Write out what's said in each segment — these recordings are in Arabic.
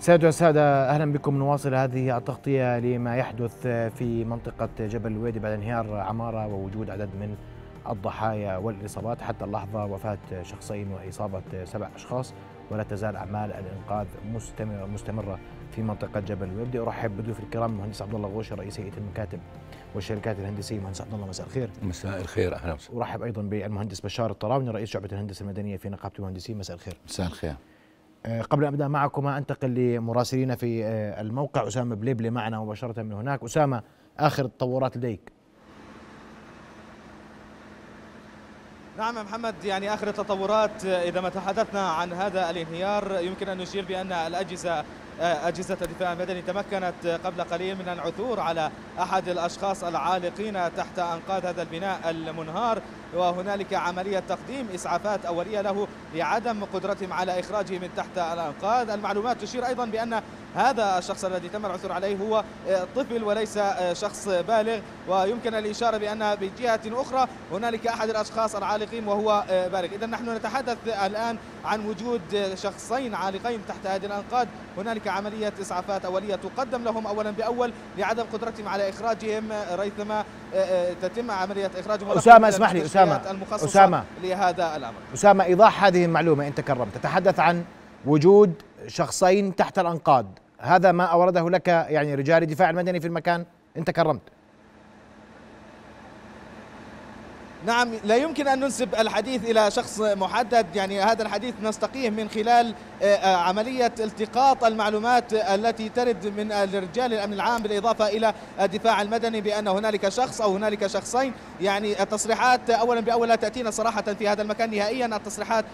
سادة السادة أهلا بكم. نواصل هذه التغطية لما يحدث في منطقة جبل الويدي بعد انهيار عمارة ووجود عدد من الضحايا والإصابات. حتى اللحظة وفاة شخصين وإصابة سبع أشخاص ولا تزال أعمال الإنقاذ مستمرة في منطقة جبل الويدي أرحب بضيوف الكرام المهندس عبد الله غوشة رئيس هيئة المكاتب والشركات الهندسية. مهندس عبد الله مساء الخير. مساء الخير أهلا وسهلا. أرحب أيضا بالمهندس بشار الطراوني رئيس شعبة الهندسة المدنية في نقابة المهندسين. مساء الخير. مساء الخير. قبل أن أبدأ معكما أنتقل لمراسلينا في آه، الموقع. أسامة بليبلي معنا مباشرة من هناك. أسامة آخر التطورات لديك. نعم محمد يعني آخر التطورات إذا ما تحدثنا عن هذا الانهيار يمكن أن نشير بأن الأجهزة أجهزة الدفاع المدني تمكنت قبل قليل من العثور على أحد الأشخاص العالقين تحت أنقاض هذا البناء المنهار. وهنالك عملية تقديم إسعافات أولية له لعدم قدرتهم على إخراجه من تحت الأنقاض. المعلومات تشير أيضا بأن هذا الشخص الذي تم العثور عليه هو طفل وليس شخص بالغ. ويمكن الإشارة بأن بجهة أخرى هنالك أحد الأشخاص العالقين وهو بالغ. إذا نحن نتحدث الآن عن وجود شخصين عالقين تحت هذه الأنقاض. هنالك عملية إسعافات أولية تقدم لهم أولا بأول لعدم قدرتهم على إخراجهم. ريثما تتم عملية إخراجهم. أسامة اسمح لي أسامة. أسامة. لهذا الأمر. أسامة إيضاح هذه المعلومة إن تكرمت. تتحدث عن وجود شخصين تحت الأنقاض. هذا ما أورده لك يعني رجال الدفاع المدني في المكان إن تكرمت. نعم لا يمكن أن ننسب الحديث إلى شخص محدد. يعني هذا الحديث نستقيه من خلال عملية التقاط المعلومات التي ترد من رجال الأمن العام بالإضافة إلى الدفاع المدني بأن هنالك شخص أو هنالك شخصين. يعني التصريحات أولا بأول لا تأتينا صراحة في هذا المكان. نهائيا التصريحات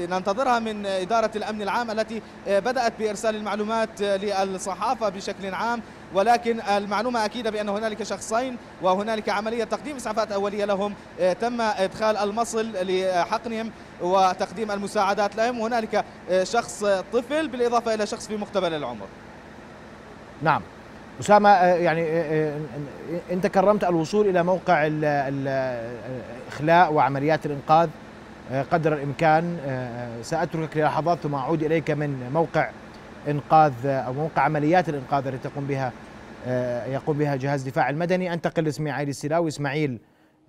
ننتظرها من إدارة الأمن العام التي بدأت بإرسال المعلومات للصحافة بشكل عام. ولكن المعلومة أكيدة بأن هنالك شخصين وهنالك عملية تقديم إسعافات أولية لهم تم إدخال المصل لحقنهم وتقديم المساعدات لهم. هنالك شخص طفل بالإضافة إلى شخص في مقتبل العمر. نعم. أسامة يعني أنت كرمت الوصول إلى موقع الإخلاء وعمليات الإنقاذ قدر الإمكان سأتركك للحظات ثم أعود إليك من موقع إنقاذ أو موقع عمليات الإنقاذ التي تقوم بها يقوم بها جهاز الدفاع المدني. أنتقل لإسماعيل السلاوي. إسماعيل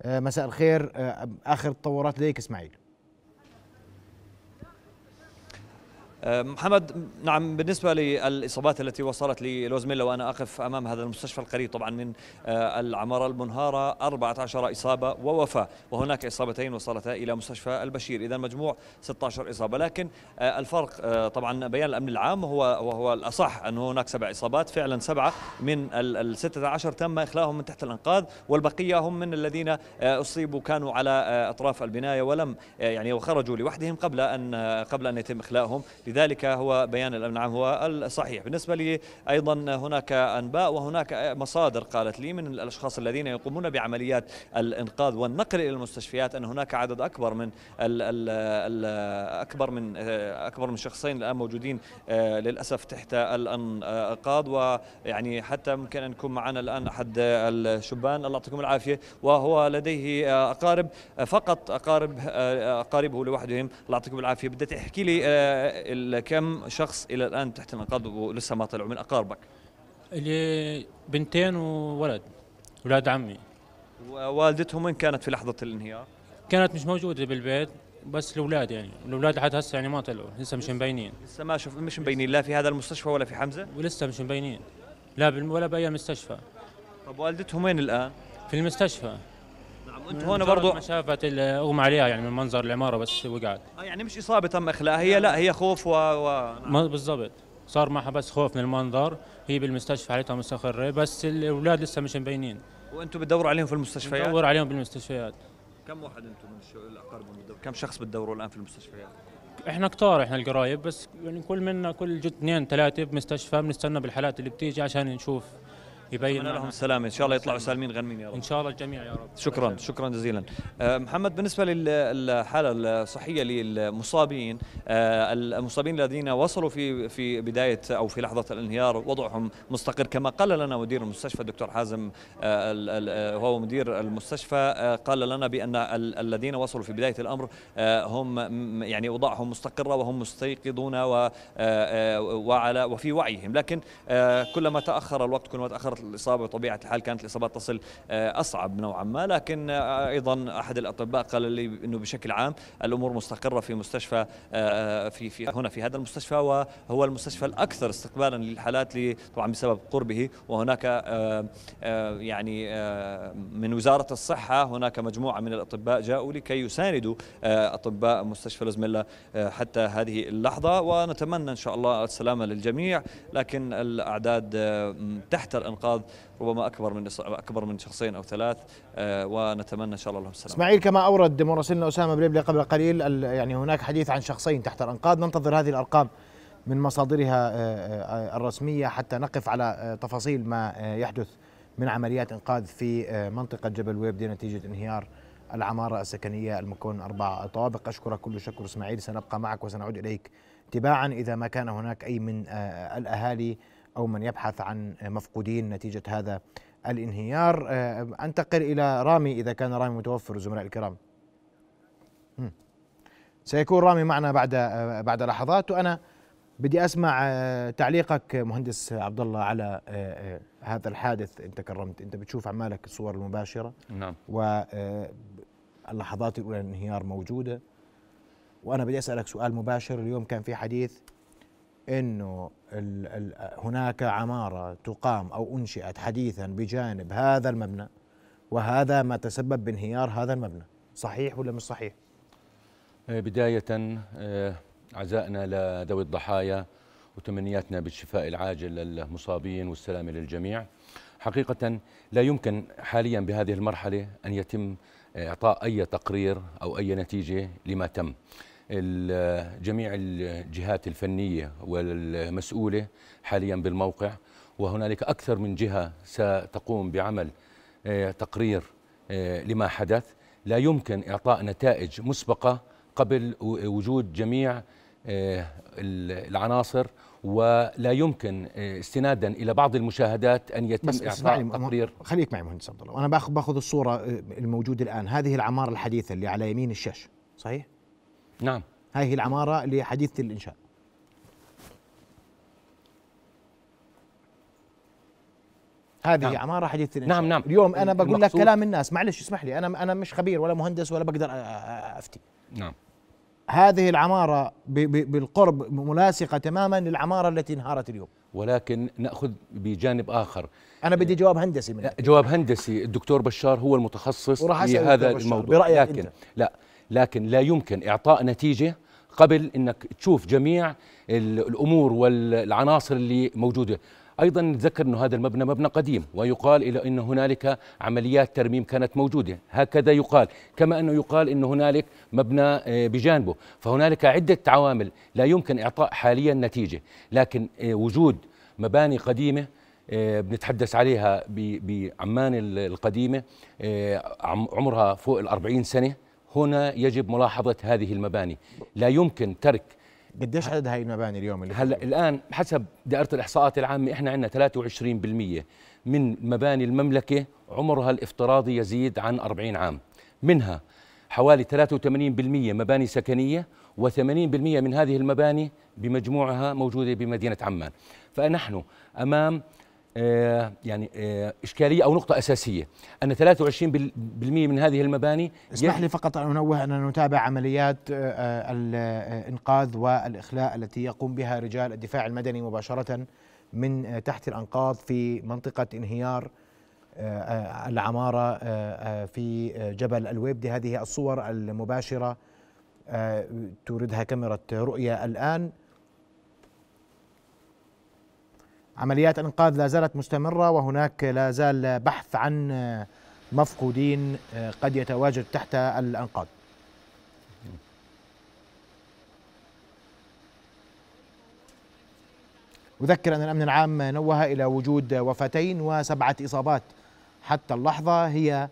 مساء الخير. آخر التطورات لديك إسماعيل. محمد نعم بالنسبة للإصابات التي وصلت للوزميلا وأنا أقف أمام هذا المستشفى القريب طبعا من العمارة المنهارة 14 إصابة ووفاة وهناك إصابتين وصلتا إلى مستشفى البشير. إذا مجموع 16 إصابة. لكن الفرق طبعا بيان الأمن العام هو وهو الأصح أن هناك سبع إصابات فعلا سبعة من ال 16 تم إخلاؤهم من تحت الأنقاض والبقية هم من الذين أصيبوا كانوا على أطراف البناية ولم يعني وخرجوا لوحدهم قبل أن قبل أن يتم إخلاؤهم. لذلك هو بيان الامن العام هو الصحيح. بالنسبة لي أيضا هناك أنباء وهناك مصادر قالت لي من الأشخاص الذين يقومون بعمليات الإنقاذ والنقل إلى المستشفيات أن هناك عدد أكبر من ال ال ال أكبر من أكبر من شخصين الآن موجودين للأسف تحت الأنقاض. ويعني حتى ممكن أن يكون معنا الآن أحد الشبان الله يعطيكم العافية وهو لديه أقارب فقط أقارب أقاربه لوحدهم. الله يعطيكم العافية. بدي تحكي لي كم شخص إلى الآن تحت الانقاض ولسه ما طلعوا من أقاربك؟ اللي بنتين وولد أولاد عمي ووالدتهم وين كانت في لحظة الانهيار؟ كانت مش موجودة بالبيت بس الأولاد يعني الأولاد لحد هسه يعني ما طلعوا لسه مش مبينين لسه ما شوف مش مبينين لا في هذا المستشفى ولا في حمزة؟ ولسه مش مبينين لا ولا بأي مستشفى طب والدتهم وين الآن؟ في المستشفى انت هون برضه ما شافت أغمى عليها يعني من منظر العمارة بس وقعت آه يعني مش إصابة تم اخلاءها هي لا هي خوف و, و... نعم. بالضبط صار معها بس خوف من المنظر هي بالمستشفى حالتها مستقرة بس الأولاد لسه مش مبينين وأنتم بتدوروا عليهم في المستشفيات؟ بندور عليهم بالمستشفيات كم واحد أنتم من الأقارب كم شخص بتدوروا الآن في المستشفيات؟ إحنا كتار إحنا القرايب بس يعني كل منا كل جد اثنين ثلاثة بمستشفى بنستنى بالحالات اللي بتيجي عشان نشوف يبين لهم السلامة. إن شاء الله يطلعوا سالمين غنمين يا رب. إن شاء الله الجميع يا رب. شكرا شكرا. جزيلا. آه، محمد بالنسبة للحاله الصحية للمصابين آه، المصابين الذين وصلوا في في بداية أو في لحظة الانهيار وضعهم مستقر. كما قال لنا مدير المستشفى الدكتور حازم ال- وهو مدير المستشفى قال لنا بأن ال- الذين وصلوا في بداية الأمر هم يعني اوضاعهم مستقرة وهم مستيقظون وعلى وفي وعيهم. لكن كلما تأخر الوقت كلما تاخرت الاصابه بطبيعة الحال كانت الإصابات تصل آه، أصعب نوعا ما لكن آه، أيضا أحد الأطباء قال لي إنه بشكل عام الأمور مستقرة في مستشفى آه، في في هنا في هذا المستشفى وهو المستشفى الأكثر استقبالا للحالات طبعا بسبب قربه وهناك يعني من وزارة الصحة هناك مجموعة من الأطباء جاءوا لكي يساندوا أطباء مستشفى آه، حتى هذه اللحظة ونتمنى إن شاء الله السلامة للجميع لكن الأعداد م- تحت الانقاذ ربما أكبر من أكبر من شخصين أو ثلاث آه، ونتمنى إن شاء الله لهم السلامة. إسماعيل كما أورد مراسلنا أسامة بليبلي قبل قليل يعني هناك حديث عن شخصين تحت الأنقاض. ننتظر هذه الأرقام من مصادرها آه، آه، الرسمية حتى نقف على تفاصيل ما يحدث من عمليات إنقاذ في منطقة جبل ويبدي نتيجة انهيار العمارة السكنية المكون أربع طوابق. اشكرك كل شكر إسماعيل. سنبقى معك وسنعود إليك تباعا إذا ما كان هناك أي من الأهالي أو من يبحث عن مفقودين نتيجة هذا الانهيار. آه، أنتقل إلى رامي إذا كان رامي متوفر الزملاء الكرام. سيكون رامي معنا بعد آه، بعد لحظات وأنا بدي أسمع آه، تعليقك مهندس عبد الله على هذا الحادث. انت كرمت إنت بتشوف عمالك الصور المباشرة. نعم. واللحظات الأولى للانهيار موجودة. وأنا بدي أسألك سؤال مباشر. اليوم كان في حديث إنه هناك عمارة تقام أو أنشئت حديثا بجانب هذا المبنى وهذا ما تسبب بانهيار هذا المبنى. صحيح ولا مش صحيح؟ آه، بداية آه، عزائنا لذوي الضحايا وتمنياتنا بالشفاء العاجل للمصابين والسلامة للجميع. حقيقة لا يمكن حاليا بهذه المرحلة أن يتم إعطاء أي تقرير أو أي نتيجة لما تم. جميع الجهات الفنية والمسؤولة حاليا بالموقع وهنالك أكثر من جهة ستقوم بعمل آه، تقرير آه، لما حدث. لا يمكن إعطاء نتائج مسبقة قبل وجود جميع آه، ال- العناصر ولا يمكن استنادا إلى بعض المشاهدات أن يتم بس م- تقرير. خليك معي مهندس عبد الله. وأنا باخذ باخذ الصورة الموجودة الآن. هذه العماره الحديثة اللي على يمين الشاشه صحيح؟ نعم. هذه العمارة اللي حديثه الإنشاء. هذه نعم. عمارة حديثه الإنشاء. نعم، نعم. اليوم أنا بقول لك كلام الناس. معلش اسمح لي أنا أنا مش خبير ولا مهندس ولا بقدر أ- أ- أفتي. نعم. هذه ب- بالقرب ملاصقة تماما للعمارة التي انهارت اليوم. ولكن نأخذ بجانب آخر. أنا بدي جواب هندسي منك. جواب هندسي. الدكتور بشار هو المتخصص في هذا الموضوع. برأيك لكن أنت. لا. لكن لا يمكن إعطاء نتيجة قبل إنك تشوف جميع ال- الأمور والعناصر اللي موجودة. أيضا نتذكر إنه هذا المبنى مبنى قديم ويقال إلى إن هنالك عمليات ترميم كانت موجودة. هكذا يقال كما إنه يقال إن هنالك مبنى آه، بجانبه. فهنالك عدة عوامل لا يمكن إعطاء حاليا نتيجة لكن آه، وجود مباني قديمة آه، بنتحدث عليها بعمان ال- القديمة عم- عمرها فوق الأربعين سنة. هنا يجب ملاحظة هذه المباني. لا يمكن ترك قديش عدد هاي المباني اليوم اللي هلا الآن حسب دائرة الإحصاءات العامة إحنا عندنا 23% من مباني المملكة عمرها الافتراضي يزيد عن 40 عام. منها حوالي 83% مباني سكنية و80% من هذه المباني بمجموعها موجودة بمدينة عمان. فنحن أمام يعني آه، إشكالية أو نقطة أساسية. أن 23% من هذه المباني اسمح لي فقط أن أنوه اننا نتابع عمليات آه، آه، الانقاذ والإخلاء التي يقوم بها رجال الدفاع المدني مباشرة من آه، تحت الأنقاض في منطقة انهيار آه، آه، العمارة آه، آه، في آه، جبل الويبدي هذه الصور المباشرة آه، توردها كاميرا رؤيا الآن. عمليات الانقاذ لا زالت مستمرة وهناك لا زال بحث عن مفقودين آه، قد يتواجد تحت الأنقاض. أذكر أن الأمن العام نوه إلى وجود وفاتين وسبعة إصابات حتى اللحظة هي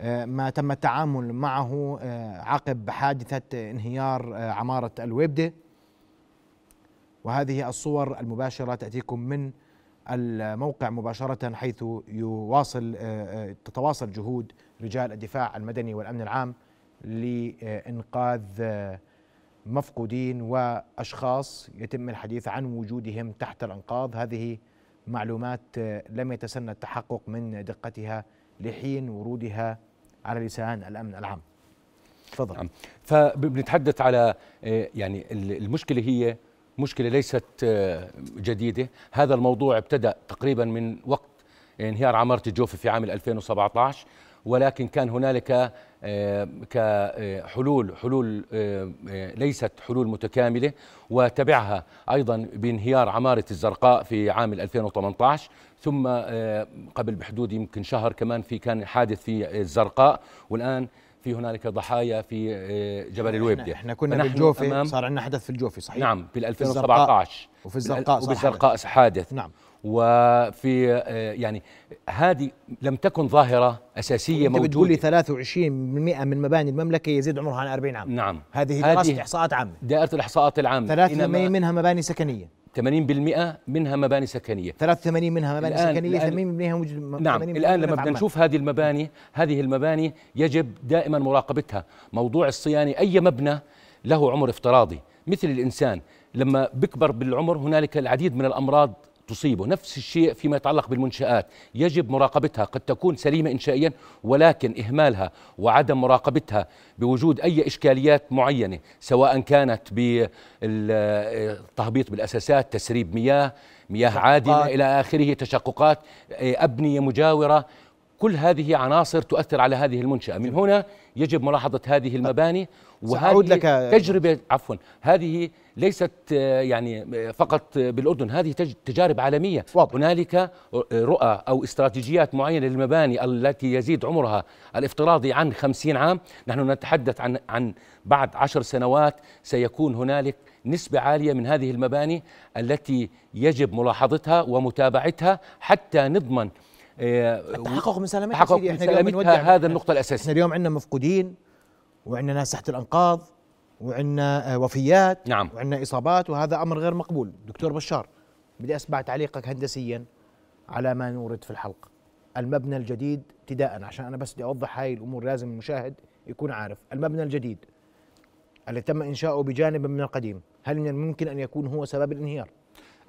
آه، ما تم التعامل معه آه، عقب حادثة انهيار عمارة الويبدة. وهذه الصور المباشرة تأتيكم من الموقع مباشرة حيث يواصل تتواصل جهود رجال الدفاع المدني والأمن العام لإنقاذ مفقودين وأشخاص يتم الحديث عن وجودهم تحت الأنقاض. هذه معلومات لم يتسنى التحقق من دقتها لحين ورودها على لسان الأمن العام. تفضل. نعم. فبنتحدث على آه، يعني المشكلة هي مشكلة ليست آه، جديدة. هذا الموضوع ابتدأ تقريبا من وقت انهيار عمارة الجوف في عام 2017 ولكن كان هنالك آه، كحلول حلول آه، آه، ليست حلول متكاملة وتبعها أيضا بانهيار عمارة الزرقاء في عام 2018 ثم قبل بحدود يمكن شهر كمان في كان حادث في الزرقاء والآن في هنالك ضحايا في جبل الويبدة إحنا كنا بالجوفي صار عندنا حدث في الجوفي صحيح؟ نعم في 2017 وفي الزرقاء وفي الزرقاء حادث. نعم. وفي آه، يعني هذه لم تكن ظاهرة أساسية موجودة بتقول لي 23% من مباني المملكة يزيد عمرها عن 40 عام. نعم. هذه دراسة إحصاءات عامة. دائرة الإحصاءات العامة. 83 منها مباني سكنية. 80% منها مباني سكنية. 83 منها مباني الآن سكنية 80 منها موجود نعم الآن لما بدنا نشوف هذه المباني هذه المباني يجب دائما مراقبتها. موضوع الصيانة أي مبنى له عمر افتراضي. مثل الإنسان لما بكبر بالعمر هنالك العديد من الأمراض تصيبه. نفس الشيء فيما يتعلق بالمنشآت. يجب مراقبتها. قد تكون سليمة إنشائيا ولكن إهمالها وعدم مراقبتها بوجود أي إشكاليات معينة سواء كانت بالتهبيط بالأساسات تسريب مياه مياه عادمة إلى آخره تشققات أبنية مجاورة كل هذه عناصر تؤثر على هذه المنشأة. من هنا يجب ملاحظة هذه المباني وهذه لك تجربة عفوا. هذه ليست آه، يعني آه، فقط بالأردن هذه تجارب عالمية. واضح. هنالك رؤى أو استراتيجيات معينة للمباني التي يزيد عمرها الافتراضي عن خمسين عام. نحن نتحدث عن, عن بعد عشر سنوات سيكون هنالك نسبة عالية من هذه المباني التي يجب ملاحظتها ومتابعتها حتى نضمن آه، التحقق من سلامتها تحقق من سلامتها هذا النقطة الأساسية. إحنا اليوم عندنا مفقودين وعندنا ناس تحت الأنقاض وعندنا آه، وفيات نعم. وعندنا إصابات وهذا أمر غير مقبول. دكتور بشار بدي أسمع تعليقك هندسيا على ما نورد في الحلقة. المبنى الجديد ابتداء عشان أنا بس بدي أوضح هاي الأمور لازم المشاهد يكون عارف. المبنى الجديد الذي تم إنشاؤه بجانب من القديم هل من الممكن أن يكون هو سبب الانهيار؟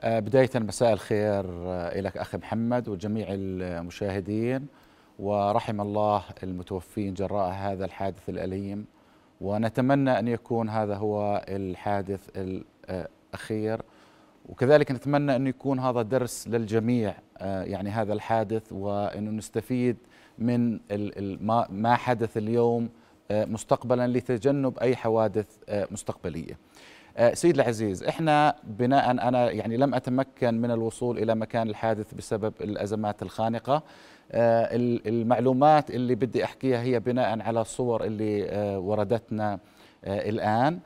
آه، بداية مساء الخير آه، لك أخي محمد وجميع المشاهدين ورحم الله المتوفين جراء هذا الحادث الأليم. ونتمنى أن يكون هذا هو الحادث الأخير. وكذلك نتمنى أن يكون هذا درس للجميع آه، يعني هذا الحادث وأنه نستفيد من ما حدث اليوم مستقبلا لتجنب أي حوادث مستقبلية. سيد العزيز إحنا بناء أنا يعني لم أتمكن من الوصول إلى مكان الحادث بسبب الأزمات الخانقة. آه، المعلومات اللي بدي أحكيها هي بناء على الصور اللي آه، وردتنا الآن.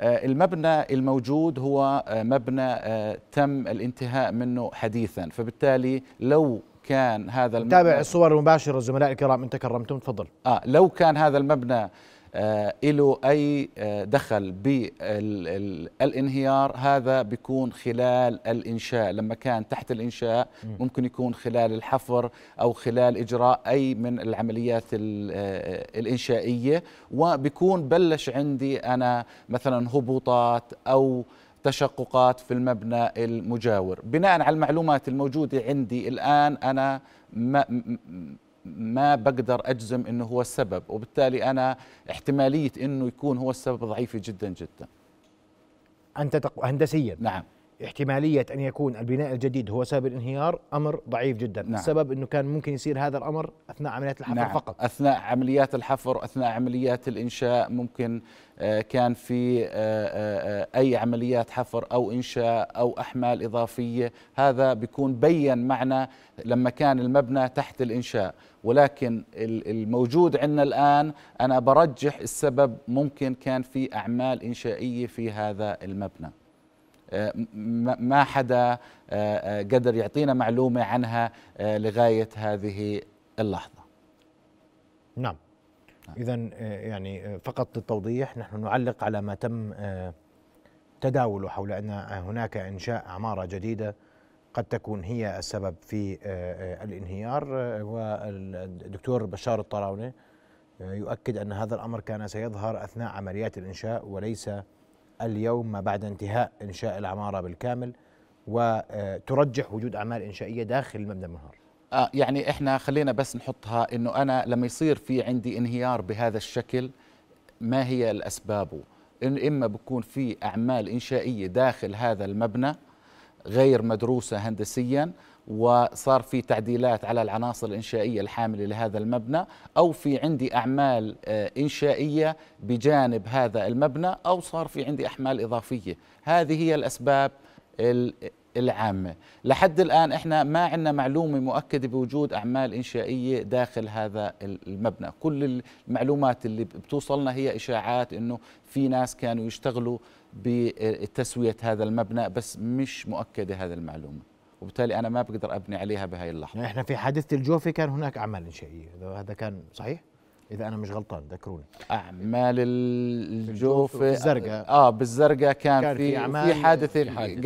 المبنى الموجود هو مبنى تم الانتهاء منه حديثا. فبالتالي لو كان هذا المبنى تابع الصور المباشرة زملائي الكرام انت كرمتم تفضل. آه لو كان هذا المبنى آه، له أي آه، دخل بالانهيار هذا بيكون خلال الإنشاء. لما كان تحت الإنشاء ممكن يكون خلال الحفر أو خلال إجراء أي من العمليات آه، الإنشائية. وبيكون بلش عندي أنا مثلا هبوطات أو تشققات في المبنى المجاور. بناء على المعلومات الموجودة عندي الآن أنا ما ما بقدر أجزم إنه هو السبب وبالتالي أنا احتمالية إنه يكون هو السبب ضعيفة جدا جدا. أنت تق... هندسيا. نعم. احتمالية أن يكون البناء الجديد هو سبب الانهيار أمر ضعيف جدا. نعم. السبب أنه كان ممكن يصير هذا الأمر أثناء عمليات الحفر نعم. فقط. أثناء عمليات الحفر أثناء عمليات الإنشاء ممكن كان في آه، آه، أي عمليات حفر أو إنشاء أو أحمال إضافية هذا بيكون بين معنا لما كان المبنى تحت الإنشاء. ولكن الموجود عندنا الآن أنا برجح السبب ممكن كان في أعمال إنشائية في هذا المبنى. ما حدا قدر يعطينا معلومة عنها لغاية هذه اللحظة. نعم. إذا يعني فقط للتوضيح نحن نعلق على ما تم تداوله حول أن هناك إنشاء عمارة جديدة قد تكون هي السبب في آه، آه، الانهيار. آه، والدكتور بشار الطراونة يؤكد أن هذا الأمر كان سيظهر أثناء عمليات الإنشاء وليس اليوم ما بعد انتهاء إنشاء العمارة بالكامل وترجح وجود أعمال إنشائية داخل المبنى المنهار. آه يعني إحنا خلينا بس نحطها إنه أنا لما يصير في عندي انهيار بهذا الشكل ما هي الأسباب؟ إن إما بكون في أعمال إنشائية داخل هذا المبنى غير مدروسة هندسيا وصار في تعديلات على العناصر الإنشائية الحاملة لهذا المبنى أو في عندي أعمال آه، إنشائية بجانب هذا المبنى أو صار في عندي أحمال إضافية. هذه هي الأسباب العامة. لحد الآن إحنا ما عندنا معلومة مؤكدة بوجود أعمال إنشائية داخل هذا المبنى. كل المعلومات اللي بتوصلنا هي إشاعات إنه في ناس كانوا يشتغلوا بتسوية هذا المبنى بس مش مؤكدة هذه المعلومة. وبالتالي أنا ما بقدر أبني عليها بهاي اللحظة. يعني إحنا في حادثة الجوفي كان هناك أعمال إنشائية. هذا كان صحيح؟ إذا أنا مش غلطان ذكروني. أعمال الجوف بالزرقاء آه بالزرقاء كان, كان في في, في حادث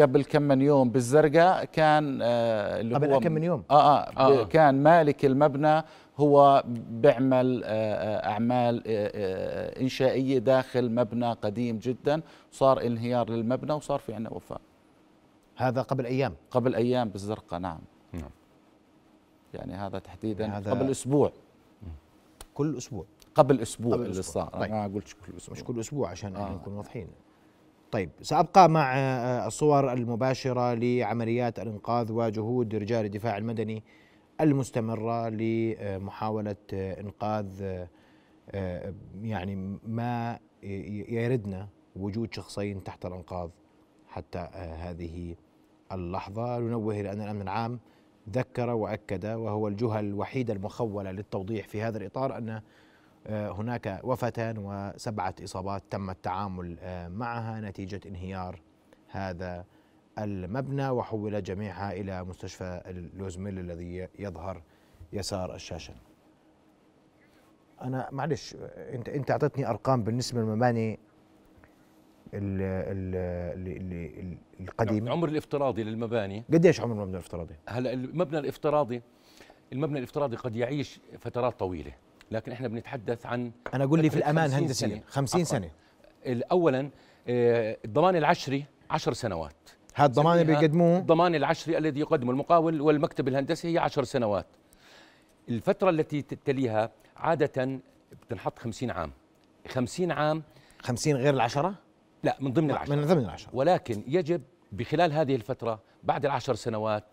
قبل كم من يوم. بالزرقاء كان آه اللي قبل هو كم من يوم؟ آه, آه, آه. كان مالك المبنى هو بيعمل آه, آه، أعمال آه, إنشائية داخل مبنى قديم جدا. صار انهيار للمبنى وصار في عندنا وفاة. هذا قبل أيام؟ قبل أيام بالزرقاء نعم. نعم. يعني هذا تحديدا هذا قبل أسبوع. كل أسبوع. قبل أسبوع قبل اللي صار. طيب. ما قلتش كل أسبوع. مش كل أسبوع عشان آه. نكون واضحين. طيب سأبقى مع آه، الصور المباشرة لعمليات الإنقاذ وجهود رجال الدفاع المدني المستمرة لمحاولة آه، إنقاذ آه، يعني ما يردنا وجود شخصين تحت الانقاض حتى هذه اللحظة. ننوه إلى أن الأمن العام ذكر وأكد وهو الجهة الوحيدة المخولة للتوضيح في هذا الإطار أن آه، هناك وفتان وسبعة إصابات تم التعامل آه، معها نتيجة انهيار هذا المبنى وحول جميعها إلى مستشفى اللوزميل الذي يظهر يسار الشاشة. أنا معلش أنت أنت اعطيتني أرقام بالنسبة للمباني القديمه العمر الافتراضي للمباني. قديش عمر المبنى الافتراضي؟ هلا المبنى الافتراضي المبنى الافتراضي قد يعيش فترات طويلة لكن إحنا بنتحدث عن أنا أقول لي في الأمان هندسيا 50 سنة. اولا آه، الضمان العشري 10 سنوات. هذا الضمان اللي بيقدموه؟ الضمان العشري الذي يقدمه المقاول والمكتب الهندسي هي 10 سنوات. الفترة التي تليها عادة بتنحط 50 عام. 50 عام 50 غير العشرة؟ لا من ضمن العشرة من ضمن العشرة ولكن يجب بخلال هذه الفترة بعد العشر سنوات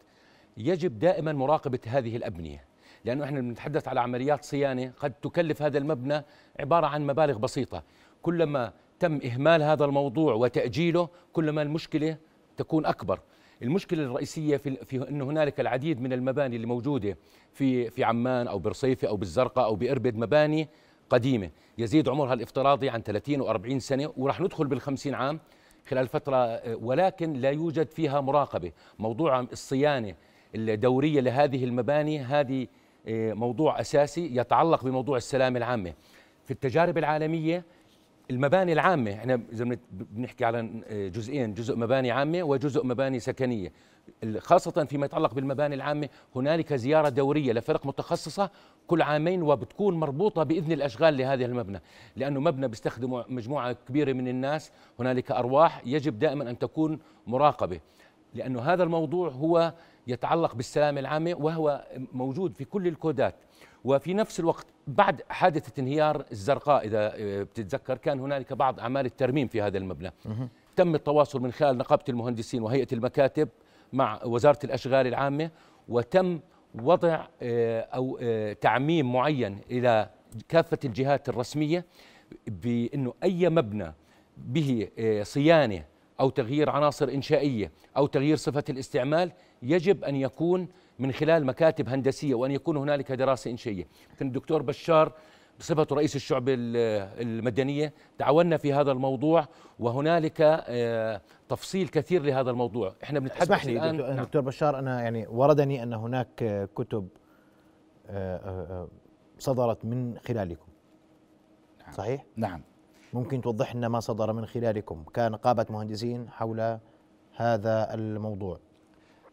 يجب دائما مراقبة هذه الأبنية. لأنه إحنا بنتحدث على عمليات صيانة قد تكلف هذا المبنى عبارة عن مبالغ بسيطة. كلما تم إهمال هذا الموضوع وتأجيله كلما المشكلة تكون أكبر. المشكلة الرئيسية في, في أنه هنالك العديد من المباني اللي موجودة في في عمان أو برصيفة أو بالزرقاء أو بإربد مباني قديمة. يزيد عمرها الافتراضي عن 30 و40 سنة وراح ندخل بال50 عام خلال فترة ولكن لا يوجد فيها مراقبة. موضوع الصيانة الدورية لهذه المباني هذه آه، موضوع أساسي يتعلق بموضوع السلامة العامة. في التجارب العالمية المباني العامة إحنا إذا بنحكي على آه، جزئين جزء مباني عامة وجزء مباني سكنية. خاصة فيما يتعلق بالمباني العامة هنالك زيارة دورية لفرق متخصصة كل عامين وبتكون مربوطة بإذن الأشغال لهذا المبنى. لأنه مبنى بيستخدمه مجموعة كبيرة من الناس هنالك أرواح يجب دائما أن تكون مراقبة. لأنه هذا الموضوع هو يتعلق بالسلامة العامة وهو موجود في كل الكودات. وفي نفس الوقت بعد حادثة انهيار الزرقاء إذا آه، بتتذكر كان هنالك بعض أعمال الترميم في هذا المبنى. تم التواصل من خلال نقابة المهندسين وهيئة المكاتب. مع وزارة الأشغال العامة وتم وضع آه، أو آه، تعميم معين إلى كافة الجهات الرسمية بأنه أي مبنى به صيانة أو تغيير عناصر إنشائية أو تغيير صفة الاستعمال يجب أن يكون من خلال مكاتب هندسية وأن يكون هنالك دراسة إنشائية. كان الدكتور بشار بصفته رئيس الشعب المدنية تعاوننا في هذا الموضوع وهنالك آه، تفصيل كثير لهذا الموضوع إحنا بنتحدث اسمح لي الآن دكتور, نعم. دكتور بشار أنا يعني وردني أن هناك كتب آه، صدرت من خلالكم نعم. صحيح؟ نعم ممكن توضح لنا ما صدر من خلالكم كنقابة مهندسين حول هذا الموضوع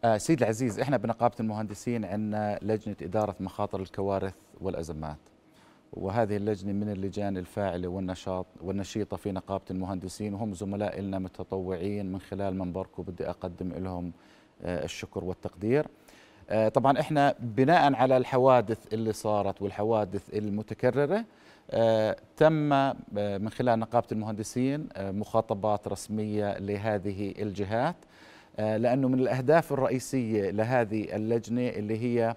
آه سيد العزيز إحنا بنقابة المهندسين عندنا لجنة إدارة مخاطر الكوارث والأزمات وهذه اللجنة من اللجان الفاعلة والنشاط والنشيطة في نقابة المهندسين وهم زملاء لنا متطوعين من خلال منبركم بدي أقدم لهم آه الشكر والتقدير. آه طبعا إحنا بناء على الحوادث اللي صارت والحوادث المتكررة آه تم من خلال نقابة المهندسين مخاطبات رسمية لهذه الجهات لأنه من الأهداف الرئيسية لهذه اللجنة اللي هي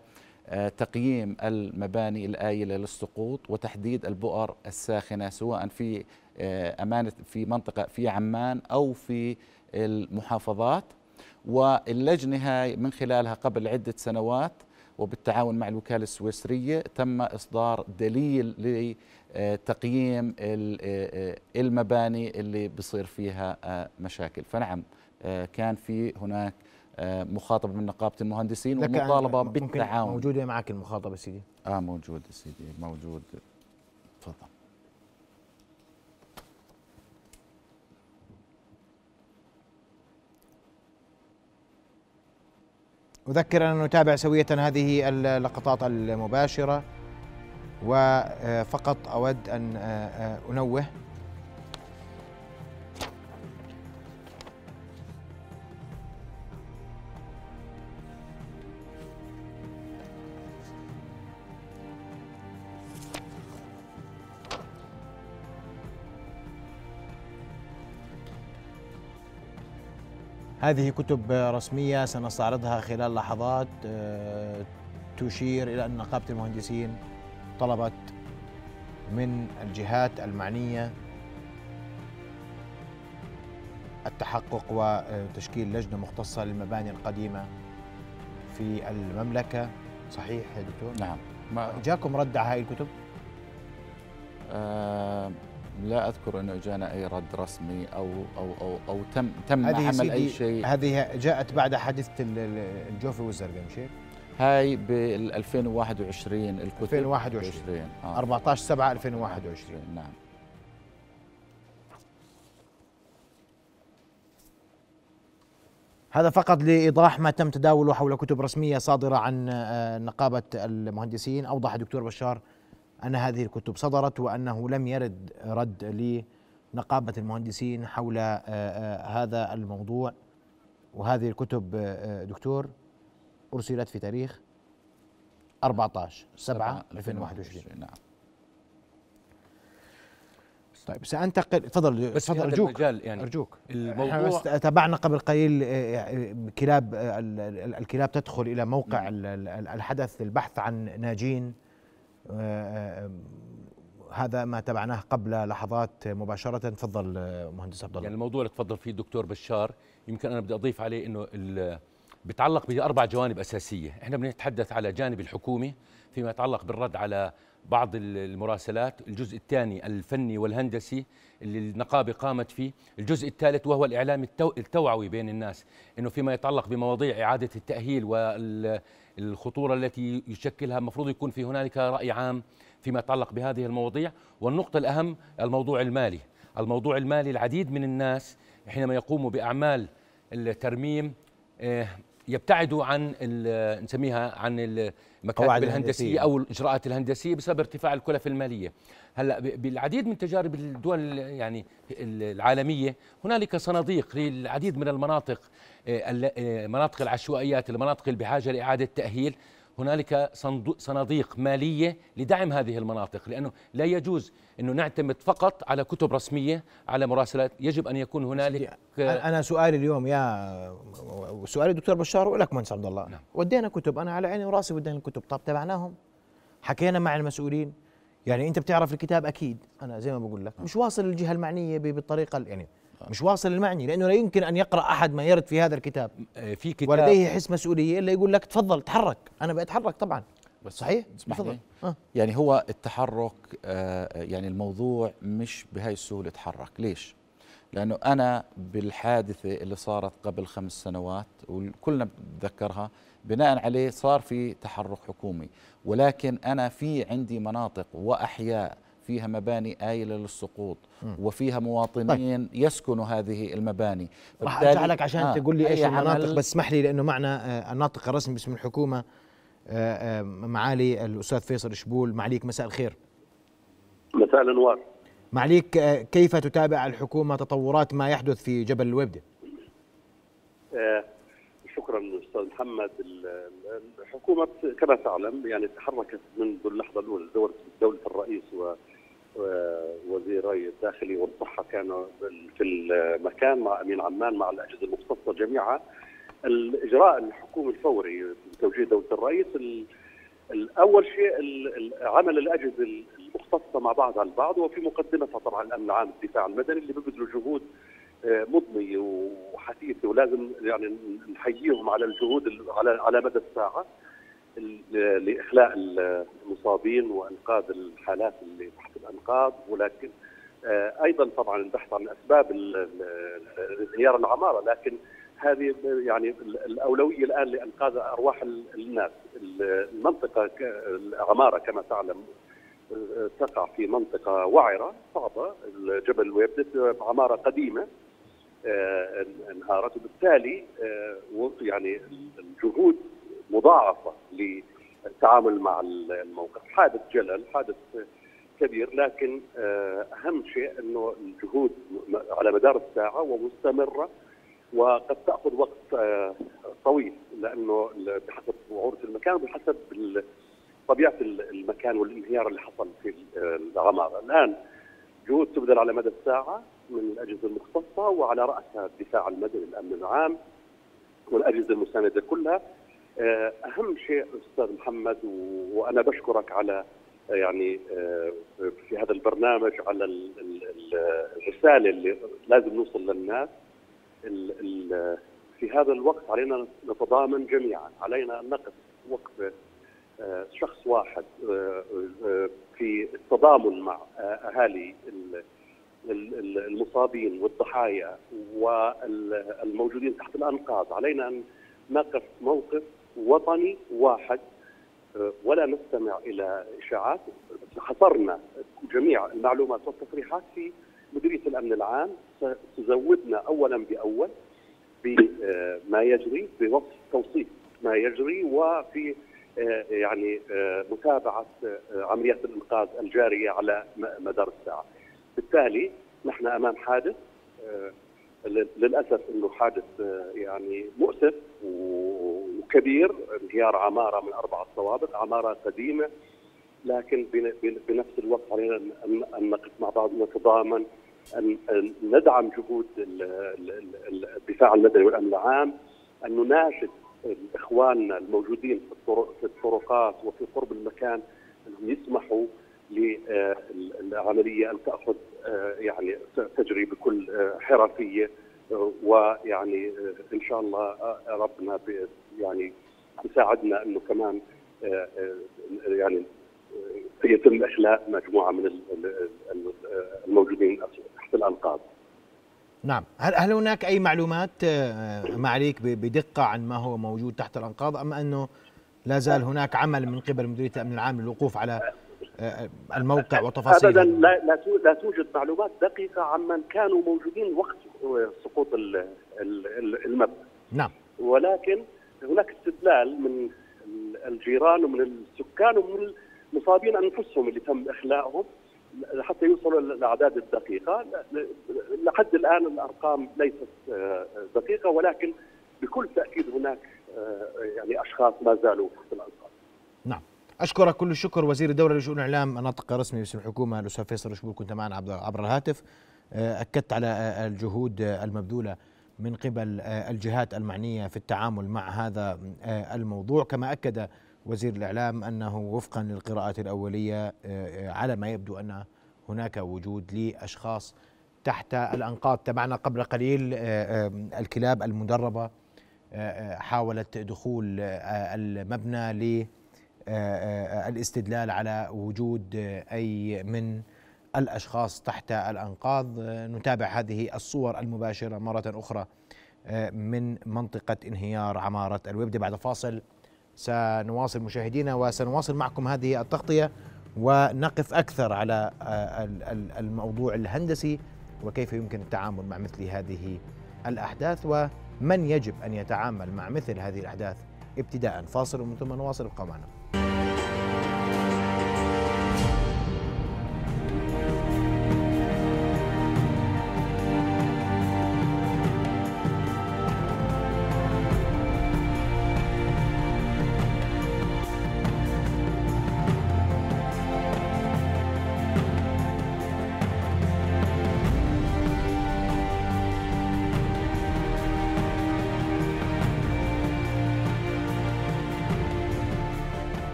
تقييم المباني الآيلة للسقوط وتحديد البؤر الساخنة سواء في آه، أمانة في منطقة في عمان أو في المحافظات. واللجنة هاي من خلالها قبل عدة سنوات وبالتعاون مع الوكالة السويسرية تم إصدار دليل لتقييم المباني اللي بصير فيها مشاكل. فنعم آه، كان في هناك آه، مخاطبة من نقابة المهندسين ومطالبة بالتعاون. موجودة معك المخاطبة سيدي؟ آه موجود سيدي موجود. تفضل. أذكر أن نتابع سوية هذه اللقطات المباشرة وفقط أود أن آه، أنوه هذه كتب رسمية سنستعرضها خلال لحظات آه، تشير إلى أن نقابة المهندسين طلبت من الجهات المعنية التحقق وتشكيل لجنة مختصة للمباني القديمة في المملكة صحيح يا دكتور؟ نعم ما جاكم رد على هذه الكتب؟ آه لا أذكر أنه اجانا أي رد رسمي أو أو أو أو تم تم عمل أي شيء. هذه جاءت بعد حادثة الجوفي والزرقاء مش هيك؟ هاي بال 2021 الكتب 2021 آه. 14 7 2021 نعم. هذا فقط لإيضاح ما تم تداوله حول كتب رسمية صادرة عن آه، نقابة المهندسين. أوضح الدكتور بشار أن هذه الكتب صدرت وأنه لم يرد رد لنقابة المهندسين حول آه، آه، هذا الموضوع. وهذه الكتب آه، دكتور أرسلت في تاريخ 14 7 2021 نعم. طيب سأنتقل. تفضل بس تفضل أرجوك. يعني أرجوك. الموضوع تابعنا قبل قليل كلاب الكلاب تدخل إلى موقع نعم. الحدث للبحث عن ناجين. هذا ما تابعناه قبل لحظات مباشرة. تفضل مهندس عبد الله يعني الموضوع اللي تفضل فيه الدكتور بشار يمكن أنا بدي أضيف عليه أنه بيتعلق بأربع جوانب أساسية. إحنا بنتحدث على جانب الحكومي فيما يتعلق بالرد على بعض المراسلات. الجزء الثاني الفني والهندسي اللي النقابة قامت فيه. الجزء الثالث وهو الإعلام التوعوي بين الناس أنه فيما يتعلق بمواضيع إعادة التأهيل والخطورة التي يشكلها المفروض يكون في هنالك رأي عام فيما يتعلق بهذه المواضيع. والنقطة الأهم الموضوع المالي. الموضوع المالي العديد من الناس حينما يقوموا بأعمال الترميم آه، يبتعدوا عن نسميها عن المكاتب الهندسية أو الإجراءات الهندسية بسبب ارتفاع الكلف المالية. هلأ بالعديد من تجارب الدول يعني العالمية هنالك صناديق للعديد من المناطق آه، آه، مناطق العشوائيات المناطق اللي بحاجه لإعادة تأهيل. هنالك صناديق مالية لدعم هذه المناطق لأنه لا يجوز أنه نعتمد فقط على كتب رسمية على مراسلات. يجب أن يكون هنالك أنا سؤالي اليوم يا سؤالي دكتور بشار ولك مهندس عبد الله. نعم. ودينا كتب أنا على عيني وراسي ودينا الكتب. طب تبعناهم؟ حكينا مع المسؤولين. يعني أنت بتعرف الكتاب أكيد. أنا زي ما بقول لك مش واصل للجهة المعنية بالطريقة يعني مش واصل المعني لأنه لا يمكن أن يقرأ أحد ما يرد في هذا الكتاب. آه، في كتاب. ولديه حس مسؤولية إلا يقول لك تفضل تحرك. أنا بتحرك طبعا. بس صحيح؟ تفضل. لي. آه. يعني هو التحرك آه، يعني الموضوع مش بهاي السهولة يتحرك. ليش؟ لأنه أنا بالحادثة اللي صارت قبل خمس سنوات وكلنا بتذكرها بناء عليه صار في تحرك حكومي. ولكن أنا في عندي مناطق وأحياء فيها مباني آيلة للسقوط وفيها مواطنين طيب. يسكنوا هذه المباني. راح أرجع لك عشان آه، تقول لي أي إيش المناطق عمل- بس اسمح لي لأنه معنا آه، الناطق الرسمي باسم الحكومة آه، آه، معالي الأستاذ فيصل شبول. معليك مساء الخير. مساء الأنوار. معليك آه، كيف تتابع الحكومة تطورات ما يحدث في جبل الوبدة؟ آه، شكرا أستاذ محمد. ال- ال- الحكومة كما تعلم يعني تحركت منذ اللحظة الأولى دوله دولة الرئيس و ووزيري الداخلي والصحه كانوا في المكان مع أمين عمان مع الأجهزة المختصة جميعها الإجراء الحكومي الفوري بتوجيه دولة الرئيس ال- الأول شيء عمل الأجهزة المختصة مع بعضها البعض وفي مقدمتها طبعا الأمن العام الدفاع المدني اللي بيبذلوا جهود مضنيه وحثيثه ولازم يعني نحييهم على الجهود ال- على على مدى الساعة ال- لإخلاء المصابين وإنقاذ الحالات اللي تحت الأنقاض. ولكن آه، أيضا طبعا البحث عن أسباب انهيار العمارة لكن هذه يعني ال- الأولوية الآن لإنقاذ أرواح ال- الناس. المنطقة العمارة كما تعلم آه، تقع في منطقة وعرة صعبة. جبل الويبدة عماره قديمة. انهارت وبالتالي آه، يعني الجهود مضاعفة للتعامل مع الموقف. حادث جلل حادث كبير لكن آه، أهم شيء إنه الجهود على مدار الساعة ومستمرة وقد تأخذ وقت آه، طويل لأنه بحسب وعوره المكان وبحسب طبيعة ال- المكان والانهيار اللي حصل في ال- العماره الآن جهود تبذل على مدى الساعة من الأجهزة المختصة وعلى رأسها الدفاع المدني الامن العام والأجهزة المساندة كلها. آه، أهم شيء أستاذ محمد وأنا بشكرك على آه، يعني آه، في هذا البرنامج على ال- ال- ال- الرسالة اللي لازم نوصل للناس. في هذا الوقت علينا نتضامن جميعا. علينا أن نقف وقفه شخص واحد في التضامن مع أهالي ال- ال- ال- المصابين والضحايا والموجودين تحت الأنقاض. علينا أن نقف موقف وطني واحد ولا نستمع إلى إشاعات. حصرنا جميع المعلومات والتصريحات في مديرية الأمن العام. ستزودنا اولا بأول بما يجري بوصف توصيف ما يجري وفي يعني متابعة عمليات الإنقاذ الجارية على مدار الساعة. بالتالي نحن أمام حادث آه، لل- للأسف إنه حادث آه، يعني مؤسف وكبير انهيار عمارة من أربع صوابق، عمارة قديمة لكن بن- بن- بنفس الوقت علينا ان نقف مع بعض ونتضامن ان ندعم جهود ال- ال- ال- الدفاع المدني والأمن العام أن نناشد إخواننا الموجودين في الطرقات وفي قرب المكان أنهم يسمحوا للعملية أن تأخذ آه، يعني تجري بكل آه، حرفية آه، ويعني إن شاء الله ربنا يعني يساعدنا إنه كمان يعني آه، يتم إخلاء مجموعة من ال- ال- ال- الموجودين تحت الانقاض. نعم هل هل هناك أي معلومات معاليك بدقة عن ما هو موجود تحت الانقاض أم أنه لا زال هناك عمل من قبل مديرية الأمن العام للوقوف على الموقع وتفاصيل ابدا؟ لا لا تو- لا توجد معلومات دقيقة عمن كانوا موجودين وقت سقوط ال- ال- المبنى. نعم. ولكن هناك استدلال من الجيران ومن السكان ومن المصابين أنفسهم اللي تم اخلاءهم حتى يوصلوا للاعداد الدقيقة. لحد الآن الأرقام ليست آه، دقيقة ولكن بكل تأكيد هناك آه، يعني أشخاص ما زالوا تحت الانقاض نعم. أشكرك كل الشكر وزير الدولة لشؤون الإعلام ناطق رسمي باسم الحكومة الأستاذ فيصل شبور كنت معنا عبر الهاتف. آه، أكدت على آه، الجهود آه، المبذولة من قبل الجهات المعنية في التعامل مع هذا الموضوع. كما أكد وزير الإعلام أنه وفقا للقراءات الأولية على ما يبدو أن هناك وجود لأشخاص تحت الأنقاض. تبعنا قبل قليل الكلاب المدربة حاولت دخول المبنى ل الاستدلال على وجود أي من الأشخاص تحت الأنقاض. نتابع هذه الصور المباشرة مرة أخرى من منطقة انهيار عمارة الويبدة بعد فاصل سنواصل مشاهدينا وسنواصل معكم هذه التغطية ونقف أكثر على الموضوع الهندسي وكيف يمكن التعامل مع مثل هذه الأحداث ومن يجب أن يتعامل مع مثل هذه الأحداث ابتداء فاصل ومن ثم نواصل ابقوا معنا.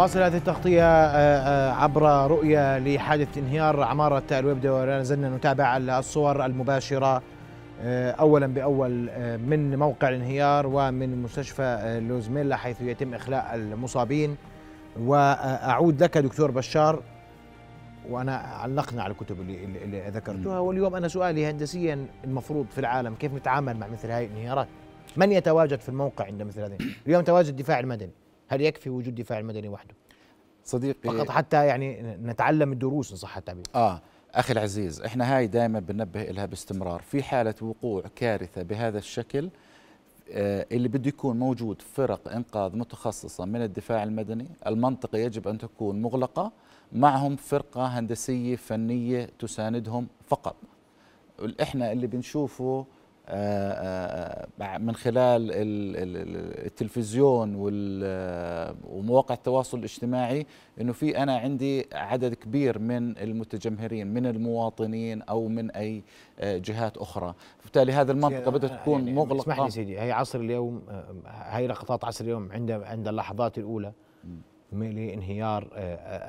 نواصل هذه التغطية آه، آه، عبر رؤية لحادث انهيار عمارة الويبدة ولا زلنا نتابع الصور المباشرة آه، أولا بأول من موقع الانهيار ومن مستشفى لوزميلا حيث يتم إخلاء المصابين. وأعود لك دكتور بشار وأنا علقنا على الكتب اللي, اللي ذكرتها. واليوم أنا سؤالي هندسيا المفروض في العالم كيف نتعامل مع مثل هذه الانهيارات؟ من يتواجد في الموقع عند مثل هذه؟ اليوم تواجد الدفاع المدني. هل يكفي وجود الدفاع المدني وحده؟ صديقي فقط حتى يعني نتعلم الدروس إن صح التعبير. آه أخي العزيز إحنا هاي دائما بنبه لها باستمرار. في حالة وقوع كارثة بهذا الشكل آه اللي بده يكون موجود فرق إنقاذ متخصصة من الدفاع المدني المنطقة يجب أن تكون مغلقة معهم فرقة هندسية فنية تساندهم فقط. إحنا اللي بنشوفه من خلال التلفزيون ومواقع التواصل الاجتماعي إنه في أنا عندي عدد كبير من المتجمهرين من المواطنين أو من أي جهات أخرى. فبالتالي هذه المنطقة بدها تكون يعني مغلقة. اسمح لي سيدي هي عصر اليوم هي لقطات عصر اليوم عند عند اللحظات الأولى. لانهيار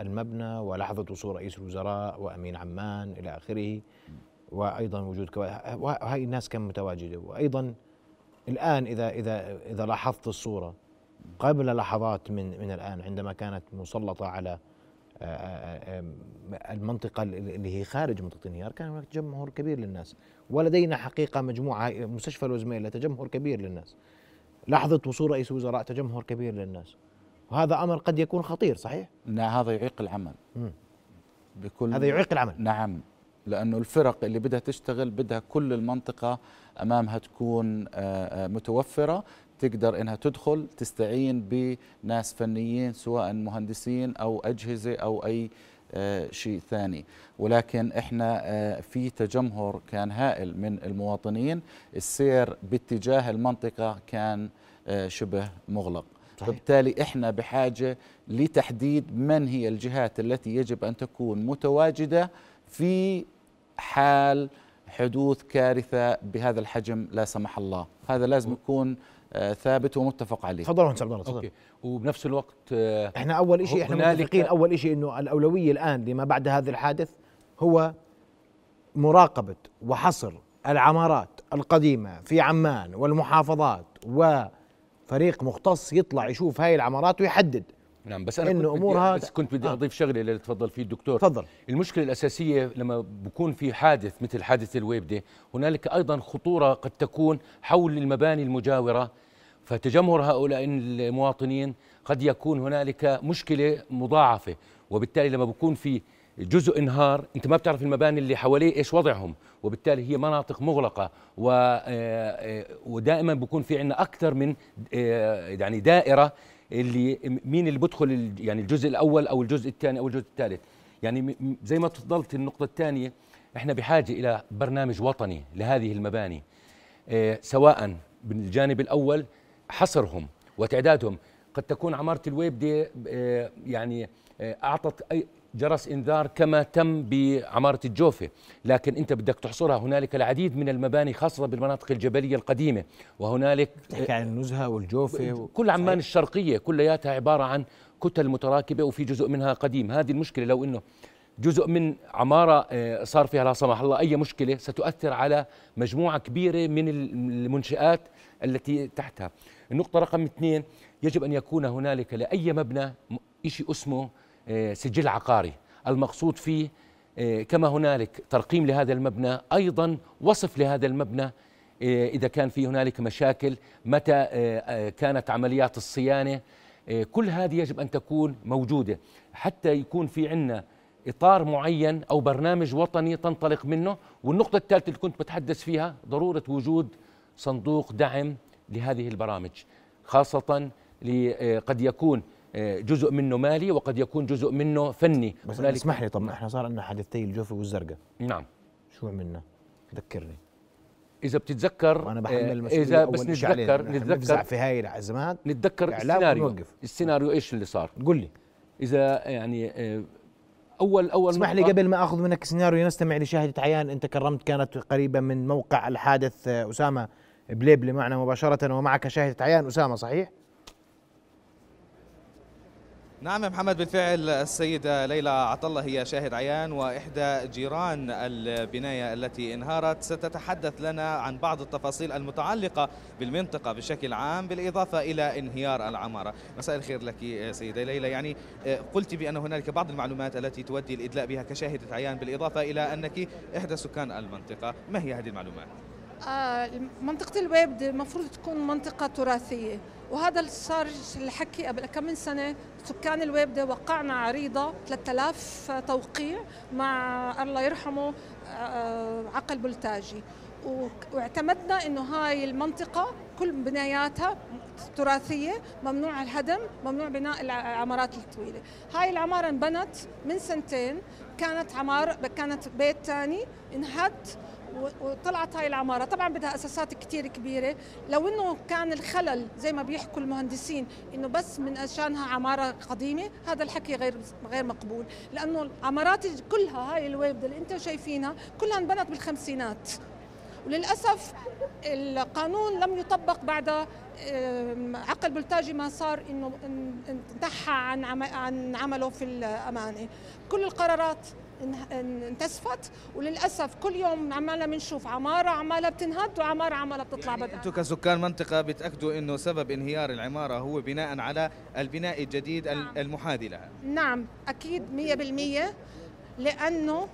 المبنى ولحظه وصول رئيس الوزراء وأمين عمان إلى آخره. وأيضا وجود وهي الناس كم متواجدة. وأيضا الآن إذا إذا إذا لاحظت الصورة قبل لحظات من من الآن عندما كانت مسلطة على آه، آه، آه، المنطقة اللي هي خارج منطقة الانهيار كان هناك تجمهر كبير للناس. ولدينا حقيقة مجموعة مستشفى الوزميلة تجمهر كبير للناس. لحظة وصول رئيس الوزراء تجمهر كبير للناس. وهذا أمر قد يكون خطير صحيح؟ نعم هذا يعيق العمل. بكل هذا يعيق العمل. نعم. لأنه الفرق اللي بدها تشتغل بدها كل المنطقة أمامها تكون آه، آه، متوفرة تقدر إنها تدخل تستعين بناس فنيين سواء مهندسين أو أجهزة أو أي آه، شيء ثاني ولكن إحنا في تجمهر كان هائل من المواطنين السير باتجاه المنطقة كان شبه مغلق صحيح. فبالتالي إحنا بحاجة لتحديد من هي الجهات التي يجب أن تكون متواجدة في حال حدوث كارثة بهذا الحجم لا سمح الله. هذا لازم يكون آه، ثابت ومتفق عليه. تفضل مهندس عبد الله تفضل وبنفس الوقت آه، إحنا أول شيء إحنا متفقين أول شيء إنه الأولوية الآن لما بعد هذا الحادث هو مراقبة وحصر العمارات القديمة في عمان والمحافظات وفريق مختص يطلع يشوف هاي العمارات ويحدد. نعم بس أنا إنه امورها بس كنت بدي آه. أضيف شغلة اللي تفضل فيه الدكتور. تفضل. المشكلة الأساسية لما بكون في حادث مثل حادث الويبده هنالك أيضا خطورة قد تكون حول المباني المجاورة. فتجمهر هؤلاء المواطنين قد يكون هنالك مشكلة مضاعفة. وبالتالي لما بكون في جزء انهار أنت ما بتعرف المباني اللي حواليه إيش وضعهم. وبالتالي هي مناطق مغلقة. و آه، آه، ودائما بكون في عندنا أكثر من يعني دائرة اللي مين اللي بدخل يعني الجزء الأول أو الجزء الثاني أو الجزء الثالث. يعني زي ما تفضلت النقطة الثانية إحنا بحاجة إلى برنامج وطني لهذه المباني. آه سواء بالجانب الأول حصرهم وتعدادهم. قد تكون عمارة الويب دي آه يعني آه أعطت جرس إنذار كما تم بعمارة الجوفة، لكن أنت بدك تحصرها هنالك العديد من المباني خاصة بالمناطق الجبلية القديمة وهنالك تحكي عن النزهة والجوفة كل عمان الشرقية كلياتها عبارة عن كتل متراكبة وفي جزء منها قديم، هذه المشكلة لو إنه جزء من عمارة آه، صار فيها لا سمح الله أي مشكلة ستؤثر على مجموعة كبيرة من المنشآت التي تحتها. النقطة رقم اثنين يجب أن يكون هنالك لأي مبنى شيء اسمه سجل عقاري. المقصود فيه آه، كما هنالك ترقيم لهذا المبنى أيضا وصف لهذا المبنى آه، إذا كان في هنالك مشاكل متى كانت عمليات الصيانة. كل هذه يجب أن تكون موجودة. حتى يكون في عندنا إطار معين أو برنامج وطني تنطلق منه والنقطة الثالثة اللي كنت بتحدث فيها ضرورة وجود صندوق دعم لهذه البرامج خاصة قد يكون آه، جزء منه مالي وقد يكون جزء منه فني. بس اسمح لي طب إحنا صار عندنا حادثتي الجوفي والزرقاء. نعم. شو عملنا؟ ذكرني. إذا بتتذكر أنا بحمل آه، إذا بس نتذكر نتذكر في هاي الأزمات. نتذكر السيناريو. السيناريو إيش اللي صار؟ قل لي. إذا يعني آه، اول أول اسمح لي قبل ما أخذ منك سيناريو نستمع لشاهدة عيان أنت كرمت كانت قريبة من موقع الحادث أسامة بليبلي معنا مباشرة ومعك شاهدة عيان أسامة صحيح؟ نعم يا محمد بالفعل السيدة ليلى عطلة هي شاهد عيان وإحدى جيران البناية التي انهارت. ستتحدث لنا عن بعض التفاصيل المتعلقة بالمنطقة بشكل عام بالإضافة إلى انهيار العمارة. مساء الخير لك سيدة ليلى. يعني قلت بأن هنالك بعض المعلومات التي تودي الإدلاء بها كشاهدة عيان بالإضافة إلى أنك إحدى سكان المنطقة. ما هي هذه المعلومات؟ آه منطقة الويبد المفروض تكون منطقة تراثية. وهذا اللي صار الحكي قبل كم من سنة سكان الويبدة وقعنا عريضة 3000 توقيع مع الله يرحمه آه، عقل بلتاجي. واعتمدنا إنه هاي المنطقة كل بناياتها تراثية ممنوع الهدم ممنوع بناء العمارات الطويلة. هاي العمارة انبنت من سنتين كانت عمارة كانت بيت ثاني انهد وطلعت هاي العمارة. طبعا بدها أساسات كثير كبيرة. لو إنه كان الخلل زي ما بيحكوا المهندسين إنه بس من عشانها عمارة قديمة هذا الحكي غير غير مقبول. لأنه العمارات كلها هاي الويب اللي أنتم شايفينها كلها انبنت بالخمسينات. وللأسف القانون لم يطبق بعد عقل بلتاجي ما صار إنه انتحى عن عن عمله في الأمانة. كل القرارات انتسفت وللأسف كل يوم عمالنا بنشوف عمارة عمالها بتنهد وعمارة عمالها بتطلع يعني أنتم كسكان منطقة بتأكدوا إنه سبب انهيار العمارة هو بناء على البناء الجديد نعم. المحاذي لها. نعم أكيد 100% لأنه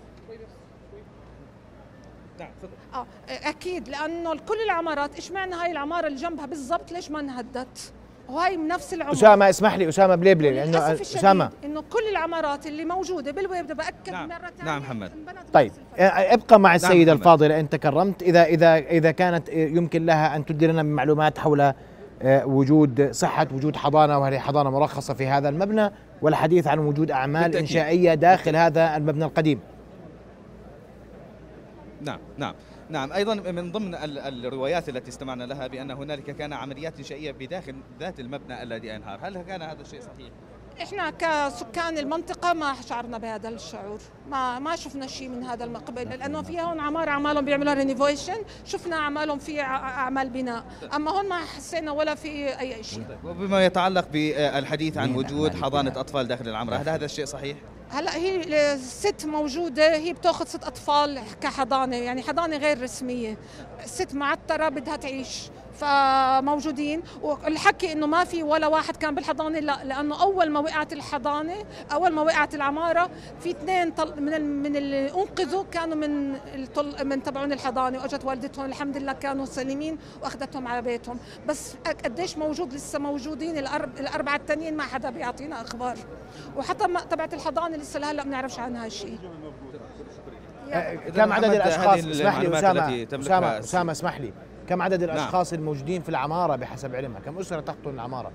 نعم آه أكيد لأنه كل العمارات إيش معنى هاي العمارة اللي جنبها بالضبط؟ ليش ما انهدت؟ وهي من نفس العمر. أسامة اسمح لي أسامة بليبلي لأنه أسامة. إنه كل العمارات اللي موجودة بالويب بأكد نعم. مرة ثانية نعم محمد. طيب ابقى مع نعم، السيدة نعم الفاضلة انت كرمت إذا إذا إذا كانت يمكن لها أن تدي لنا معلومات حول آه، وجود صحة وجود حضانة وهل حضانة مرخصة في هذا المبنى والحديث عن وجود أعمال بالتأكيد. إنشائية داخل هذا المبنى القديم. نعم نعم. نعم أيضا من ضمن الروايات التي استمعنا لها بأن هنالك كان عمليات انشائيه بداخل ذات المبنى الذي أنهار، هل كان هذا الشيء صحيح؟ إحنا كسكان المنطقة ما شعرنا بهذا الشعور، ما ما شفنا شيء من هذا المقبل لأنه في هون عمارة أعمالهم بيعملوا رينيفيشن، شفنا أعمالهم في أعمال بناء، أما هون ما حسينا ولا في أي شيء. وبما يتعلق بالحديث عن وجود حضانة أطفال داخل العمارة، هل هذا الشيء صحيح؟ هلا هي الست موجودة هي بتاخذ ست أطفال كحضانة يعني حضانة غير رسمية. الست معترة بدها تعيش. فموجودين. والحكي إنه ما في ولا واحد كان بالحضانة لا لأنه أول ما وقعت الحضانة أول ما وقعت العمارة في اثنين من من اللي أنقذوا كانوا من الطل من تبعون الحضانة وأجت والدتهم الحمد لله كانوا سليمين وأخذتهم على بيتهم. بس قديش موجود لسه موجودين الأربعة الثانيين ما حدا بيعطينا أخبار. وحتى تبعت الحضانة لسه لهلأ ما بنعرفش عنها شيء. كم عدد الأشخاص؟ اسمح لي أسامة اسامه أسامة اسمح لي. كم عدد نعم. الأشخاص نعم. الموجودين في العمارة بحسب علمها؟ كم أسرة تقطن العمارة؟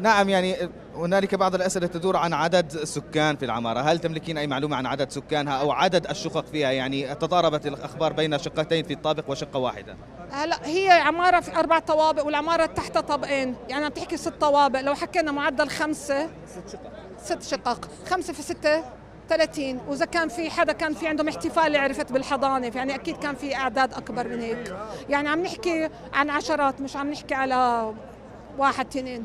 نعم يعني هنالك بعض الأسئلة تدور عن عدد سكان في العمارة. هل تملكين أي معلومة عن عدد سكانها أو عدد الشقق فيها؟ يعني تضاربت الأخبار بين شقتين في الطابق وشقة واحدة. هلا هي عمارة في أربع طوابق والعمارة تحت طابقين يعني عم تحكي ست طوابق. لو حكينا معدل خمسة ست شقق. ست شقق. خمسة في ستة؟ 30 وإذا كان في حدا كان في عندهم احتفال عرفت بالحضانة يعني أكيد كان في أعداد أكبر من هيك. يعني عم نحكي عن عشرات مش عم نحكي على واحد اثنين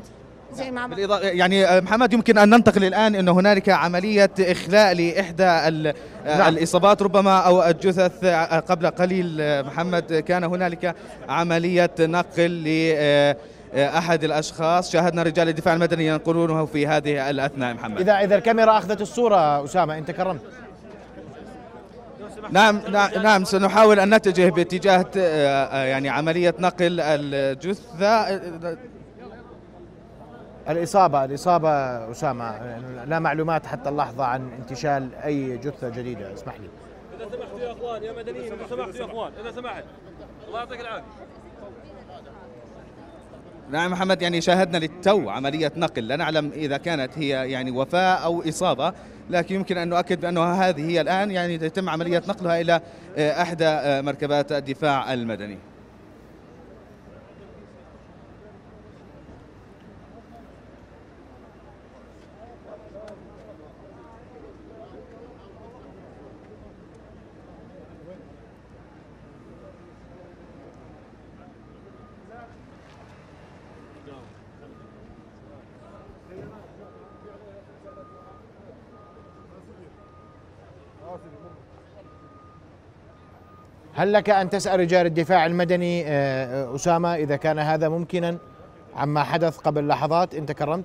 زي ما بالإضافة يعني آه، محمد يمكن أن ننتقل الآن إنه هنالك عملية إخلاء لإحدى آه، نعم. الإصابات ربما أو الجثث آه، قبل قليل محمد كان هنالك عملية نقل ل أحد الأشخاص. شاهدنا رجال الدفاع المدني ينقلونه في هذه الأثناء محمد. اذا إذا الكاميرا أخذت الصورة أسامة أنت كرمت. نعم نعم, نعم سنحاول أن نتجه باتجاه آه، يعني عملية نقل الجثة. الإصابة الإصابة أسامة لا معلومات حتى اللحظة عن انتشال أي جثة جديدة. اسمح لي. إذا سمحتوا يا أخوان يا مدنيين إذا سمحتوا يا أخوان إذا سمحت. الله يعطيك العافية. نعم محمد يعني شاهدنا للتو عملية نقل. لا نعلم إذا كانت هي يعني وفاة أو إصابة لكن يمكن أن نؤكد بأنه هذه هي الآن يعني يتم عملية نقلها إلى إحدى مركبات الدفاع المدني. هل لك أن تسأل رجال الدفاع المدني آه، أسامة إذا كان هذا ممكنا عما حدث قبل لحظات انت كرمت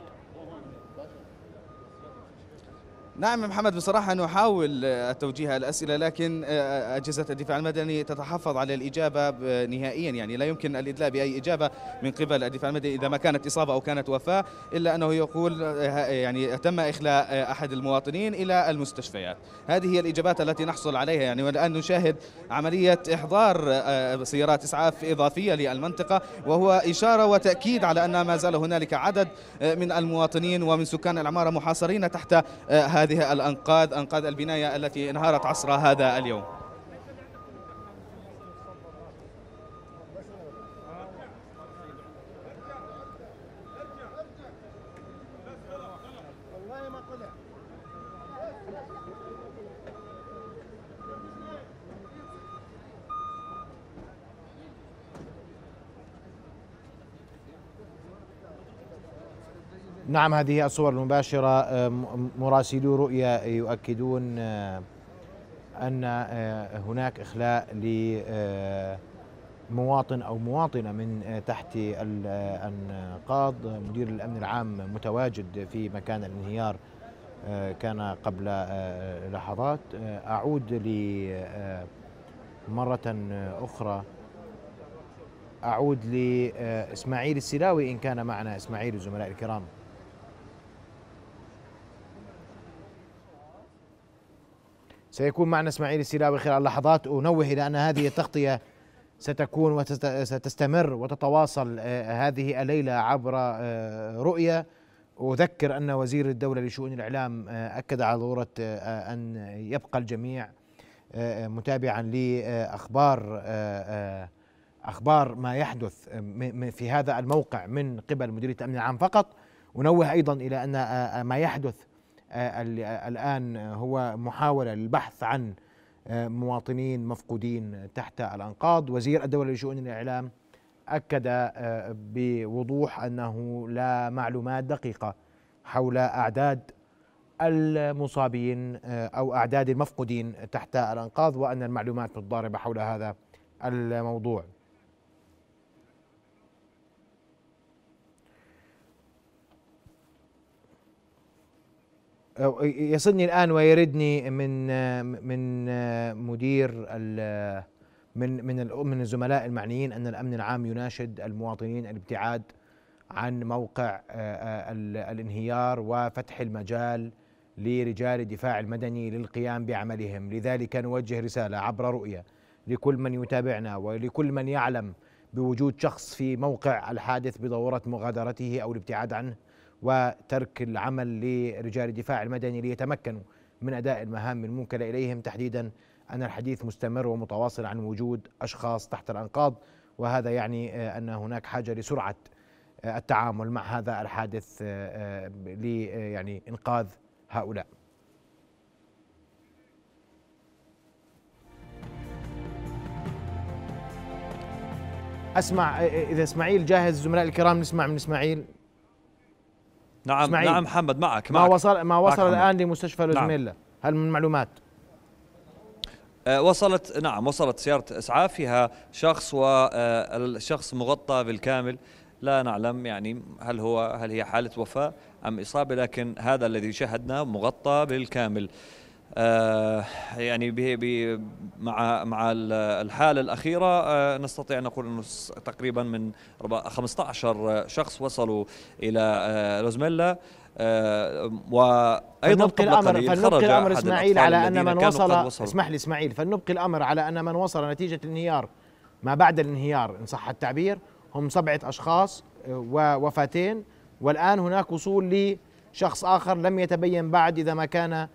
نعم محمد بصراحة نحاول آه، توجيه الأسئلة لكن آه، أجهزة الدفاع المدني تتحفظ على الإجابة نهائيا. يعني لا يمكن الإدلاء بأي إجابة من قبل الدفاع المدني إذا ما كانت إصابة أو كانت وفاة إلا أنه يقول آه، يعني تم إخلاء آه، أحد المواطنين إلى المستشفيات. هذه هي الإجابات التي نحصل عليها. يعني والآن نشاهد عملية إحضار آه، سيارات إسعاف إضافية للمنطقة وهو إشارة وتأكيد على أن ما زال هنالك عدد آه، من المواطنين ومن سكان العمارة محاصرين تحت آه، هذه الأنقاض أنقاض البناية التي انهارت عصر هذا اليوم. نعم هذه الصور المباشرة. آه، مراسلو رؤيا يؤكدون آه، أن آه، هناك إخلاء لمواطن أو مواطنة من تحت الأنقاض مدير الأمن العام متواجد في مكان الانهيار كان قبل لحظات. أعود مرة أخرى. أعود لإسماعيل السلاوي إن كان معنا. إسماعيل الزملاء الكرام. سيكون معنا إسماعيل السلاوي خلال لحظات انوه إلى أن هذه التغطية ستكون وستستمر وتتواصل آه، هذه الليلة عبر آه، رؤيا أذكر أن وزير الدولة لشؤون الإعلام آه، أكد على ضرورة أن يبقى الجميع متابعا لأخبار أخبار ما يحدث في هذا الموقع من قبل مديرية الأمن العام فقط. ونوه أيضا إلى أن ما يحدث الآن هو محاولة للبحث عن آه، مواطنين مفقودين تحت الأنقاض. وزير الدولة لشؤون الإعلام أكد آه، بوضوح أنه لا معلومات دقيقة حول أعداد المصابين آه، أو أعداد المفقودين تحت الأنقاض وأن المعلومات متضاربة حول هذا الموضوع. يصلني الآن ويردني من من مدير من من من الزملاء المعنيين أن الأمن العام يناشد المواطنين الابتعاد عن موقع آه، ال- الانهيار وفتح المجال لرجال الدفاع المدني للقيام بعملهم. لذلك نوجه رسالة عبر رؤية لكل من يتابعنا ولكل من يعلم بوجود شخص في موقع الحادث بضرورة مغادرته أو الابتعاد عنه. وترك العمل لرجال الدفاع المدني ليتمكنوا من أداء المهام الموكله إليهم تحديدا أن الحديث مستمر ومتواصل عن وجود أشخاص تحت الأنقاض وهذا يعني آه، أن هناك حاجة لسرعة آه، التعامل مع هذا الحادث آه، ل آه، يعني إنقاذ هؤلاء. أسمع إذا إسماعيل جاهز الزملاء الكرام نسمع من إسماعيل نعم إسماعيل. نعم محمد معك ما معك وصل ما وصل. الآن لمستشفى نعم. لوزميلا هل من معلومات آه، وصلت نعم وصلت سيارة إسعاف فيها شخص والشخص مغطى بالكامل لا نعلم يعني هل هو هل هي حالة وفاة أم إصابة لكن هذا الذي شاهدناه مغطى بالكامل آه يعني بي بي مع مع الحالة الأخيرة آه نستطيع أن نقول أنه تقريبا من 15 شخص وصلوا إلى آه لوزميلا آه وأيضا قبل الأمر فلنبقي الأمر إسماعيل على أن من وصل اسمح لي إسماعيل فلنبقي الأمر على أن من وصل نتيجة الانهيار. ما بعد الانهيار إن صح التعبير هم سبعة أشخاص آه، ووفاتين والآن هناك وصول لشخص آخر لم يتبين بعد إذا ما كان آه،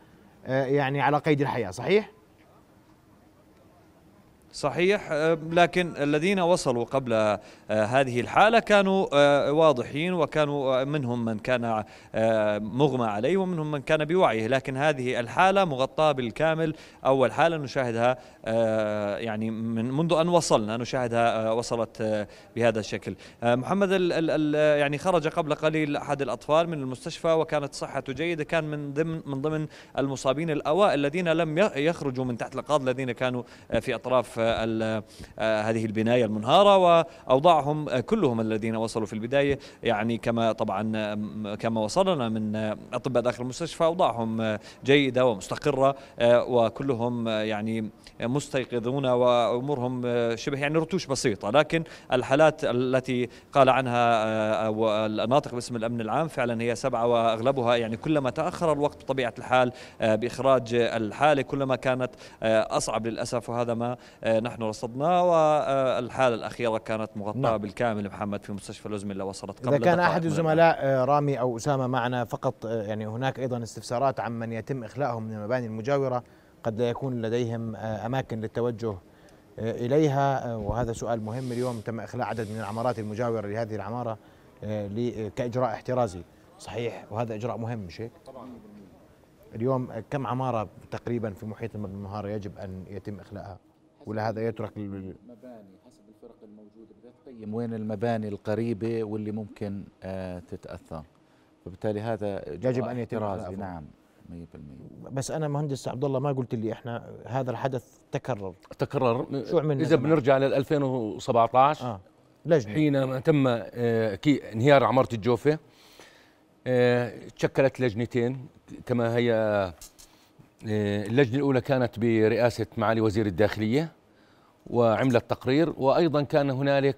يعني على قيد الحياة صحيح؟ صحيح. لكن الذين وصلوا قبل آه، هذه الحالة كانوا آه، واضحين وكانوا منهم من كان مغمى عليه ومنهم من كان بوعيه. لكن هذه الحالة مغطاة بالكامل. أول حالة نشاهدها يعني من منذ أن وصلنا نشاهدها وصلت بهذا الشكل. محمد ال ال يعني خرج قبل قليل أحد الأطفال من المستشفى وكانت صحته جيدة. كان من ضمن من ضمن المصابين الأوائل الذين لم يخرجوا من تحت القاض الذين كانوا في أطراف هذه البناية المنهارة وأوضاعهم كلهم الذين وصلوا في البداية. يعني كما طبعا كما وصلنا من أطباء داخل المستشفى أوضاعهم جيدة ومستقرة آه، وكلهم يعني مستيقظون وأمورهم شبه يعني رتوش بسيطة. لكن الحالات التي قال عنها آه، الناطق باسم الأمن العام فعلا هي سبعة وأغلبها يعني كلما تأخر الوقت بطبيعة الحال بإخراج الحالة كلما كانت أصعب للأسف. وهذا ما نحن رصدناه والحالة الأخيرة كانت مغطاة نعم. بالكامل محمد في مستشفى الأزملة وصلت قبل إذا كان أحد الزملاء آه، رامي أو أسامة معنا فقط آه، يعني هناك أيضا استفسارات عن من يتم إخلاءهم من المباني المجاورة قد لا يكون لديهم آه، أماكن للتوجه إليها وهذا سؤال مهم اليوم تم إخلاء عدد من العمارات المجاورة لهذه العمارة كإجراء احترازي صحيح وهذا إجراء مهم مش هيك؟ طبعا اليوم كم عمارة تقريبا في محيط المبنى المنهارة يجب أن يتم إخلاءها؟ ولا هذا يترك المباني حسب الفرق الموجودة. بدها تقيم وين المباني القريبة واللي ممكن آه تتأثر. فبالتالي هذا يجب أن يتم نعم 100% بس أنا مهندس عبد الله ما قلت لي إحنا هذا الحدث تكرر. تكرر. شو عملنا إذا بنرجع لل 2017 آه. لجنة. حينما تم آه انهيار عمارة الجوفة آه تشكلت لجنتين كما هي آه، اللجنة الأولى كانت برئاسة معالي وزير الداخلية وعملت تقرير وأيضا كان هنالك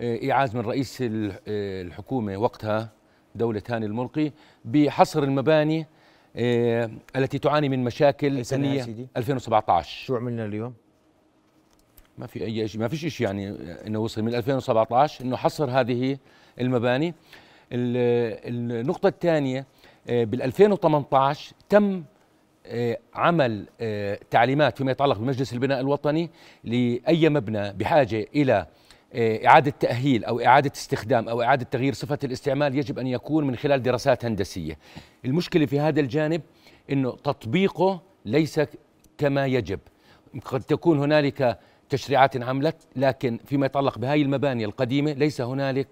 آه، إيعاز من رئيس آه، الحكومة وقتها دولة هاني الملقي بحصر المباني التي تعاني من مشاكل سنية 2017 شو عملنا اليوم؟ ما في أي شيء ما فيش شيء يعني أنه وصل من 2017 أنه حصر هذه المباني. النقطة الثانية بال 2018 تم آه، عمل آه، تعليمات فيما يتعلق بمجلس البناء الوطني لأي مبنى بحاجة إلى آه، إعادة تأهيل أو إعادة استخدام أو إعادة تغيير صفة الاستعمال يجب أن يكون من خلال دراسات هندسية. المشكلة في هذا الجانب أنه تطبيقه ليس كما يجب. قد تكون هنالك تشريعات عملت لكن فيما يتعلق بهاي المباني القديمة ليس هنالك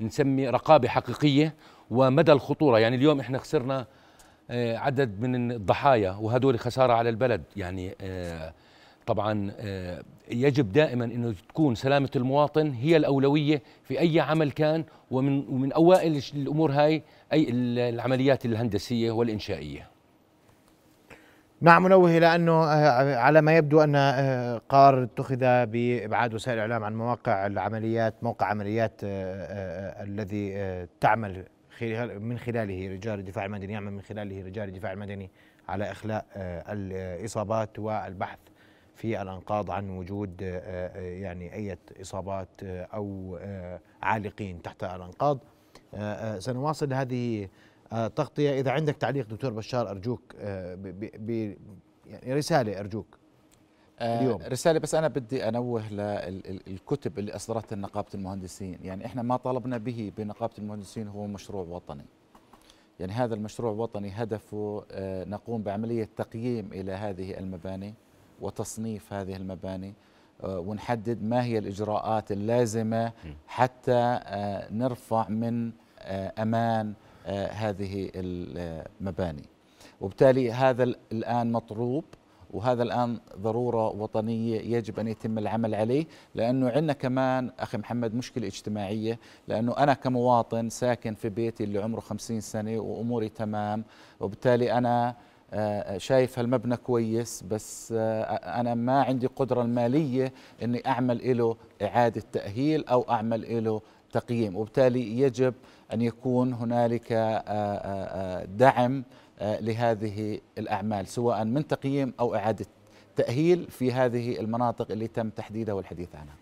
نسمي رقابة حقيقية ومدى الخطورة. يعني اليوم إحنا خسرنا آه، عدد من الضحايا وهدول خسارة على البلد يعني آه، طبعا آه، يجب دائما إنه تكون سلامة المواطن هي الأولوية في أي عمل كان ومن ومن أوائل الأمور هاي أي العمليات الهندسية والإنشائية. نعم منوه إلى أنه على ما يبدو أن قرار اتخذ بإبعاد وسائل الإعلام عن مواقع العمليات موقع عمليات الذي تعمل من خلاله رجال الدفاع المدني يعمل من خلاله رجال الدفاع المدني على إخلاء آه، الإصابات والبحث في الأنقاض عن وجود آه، آه، يعني أي إصابات أو عالقين تحت الأنقاض. سنواصل هذه تغطية. إذا عندك تعليق دكتور بشار أرجوك ب يعني آه، اليوم. رسالة بس أنا بدي أنوه للكتب اللي أصدرتها نقابة المهندسين. يعني إحنا ما طلبنا به بنقابة المهندسين هو مشروع وطني. يعني هذا المشروع الوطني هدفه آه، نقوم بعملية تقييم إلى هذه المباني وتصنيف هذه المباني آه، ونحدد ما هي الإجراءات اللازمة حتى نرفع من أمان هذه المباني. وبالتالي هذا الآن مطلوب. وهذا الآن ضرورة وطنية يجب أن يتم العمل عليه لأنه عندنا كمان أخي محمد مشكلة اجتماعية لأنه أنا كمواطن ساكن في بيتي اللي عمره خمسين سنة وأموري تمام وبالتالي أنا آه، شايف هالمبنى كويس بس آه، أنا ما عندي قدرة المالية أني أعمل له إعادة تأهيل أو أعمل له تقييم وبالتالي يجب أن يكون هنالك آه، دعم لهذه الأعمال سواء من تقييم أو إعادة تأهيل في هذه المناطق اللي تم تحديدها والحديث عنها.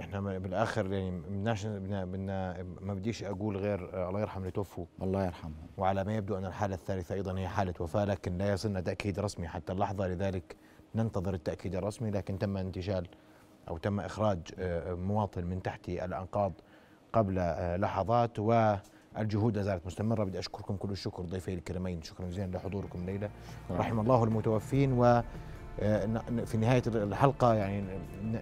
إحنا بالآخر يعني بدناش بدنا بدنا ما بديش أقول غير آه، الله يرحم اللي توفوا. الله يرحمهم. وعلى ما يبدو أن الحالة الثالثة أيضا هي حالة وفاة لكن لا يصلنا تأكيد رسمي حتى اللحظة لذلك ننتظر التأكيد الرسمي لكن تم انتشال أو تم إخراج آه، مواطن من تحت الأنقاض قبل آه، لحظات والجهود لا زالت مستمرة. بدي اشكركم كل الشكر ضيفي الكريمين. شكرا جزيلا لحضوركم الليلة رحم الله المتوفين و آه، في نهاية الحلقة يعني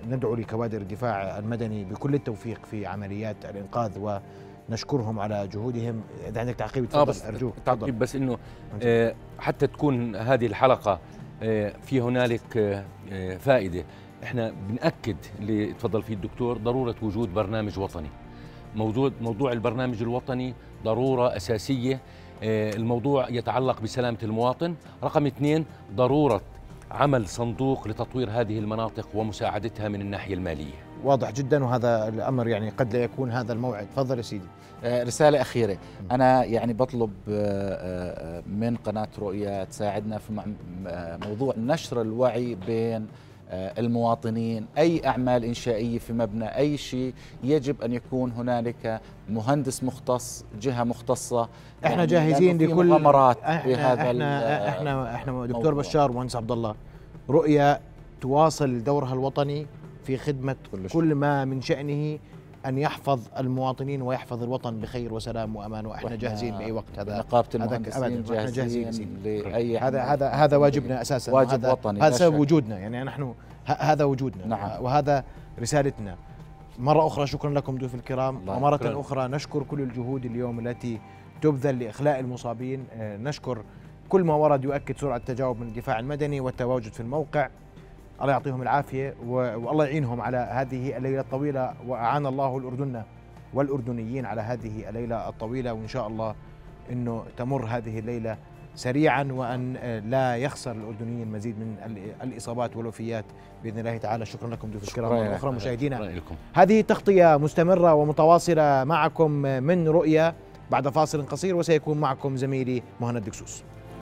ندعو لكوادر الدفاع المدني بكل التوفيق في عمليات الإنقاذ ونشكرهم على جهودهم. إذا عندك تعقيب تفضل آه بس أرجوك. تعقيب بس إنه آه حتى تكون هذه الحلقة آه في هنالك آه, آه، فائدة. إحنا بنأكد اللي تفضل فيه الدكتور ضرورة وجود برنامج وطني. موضوع موضوع البرنامج الوطني ضرورة أساسية. آه، الموضوع يتعلق بسلامة المواطن. رقم اثنين ضرورة عمل صندوق لتطوير هذه المناطق ومساعدتها من الناحية المالية. واضح جدا وهذا الأمر يعني قد لا يكون هذا الموعد، تفضل يا سيدي. آه، رسالة أخيرة، أنا يعني بطلب آه، من قناة رؤيا تساعدنا في موضوع نشر الوعي بين المواطنين أي أعمال إنشائية في مبنى أي شيء يجب أن يكون هنالك مهندس مختص جهة مختصة. إحنا يعني جاهزين لكل مغامرات إحنا إحنا إحنا, إحنا دكتور بشار ومهندس عبد الله رؤيا تواصل دورها الوطني في خدمة كل, كل ما من شأنه أن يحفظ المواطنين ويحفظ الوطن بخير وسلام وأمان وإحنا جاهزين بأي وقت. هذا نقابة المهندسين جاهزين, جاهزين لأي هذا هذا هذا واجبنا أساسا. واجب هذا وطني هذا سبب وجودنا. يعني نحن هذا وجودنا. نعم. وهذا رسالتنا. مرة أخرى شكرا لكم ضيوف الكرام. ومرة كرم. أخرى نشكر كل الجهود اليوم التي تبذل لإخلاء المصابين. آه، نشكر كل ما ورد يؤكد سرعة التجاوب من الدفاع المدني والتواجد في الموقع. الله يعطيهم العافية والله يعينهم على هذه الليلة الطويلة وأعان الله الأردن والأردنيين على هذه الليلة الطويلة وإن شاء الله أنه تمر هذه الليلة سريعا وأن لا يخسر الأردنيين مزيد من الإصابات والوفيات بإذن الله تعالى. شكرا لكم ضيوف الكرام. مرة أخرى مشاهدينا. هذه تغطية مستمرة ومتواصلة معكم من رؤية بعد فاصل قصير وسيكون معكم زميلي مهند دكسوس.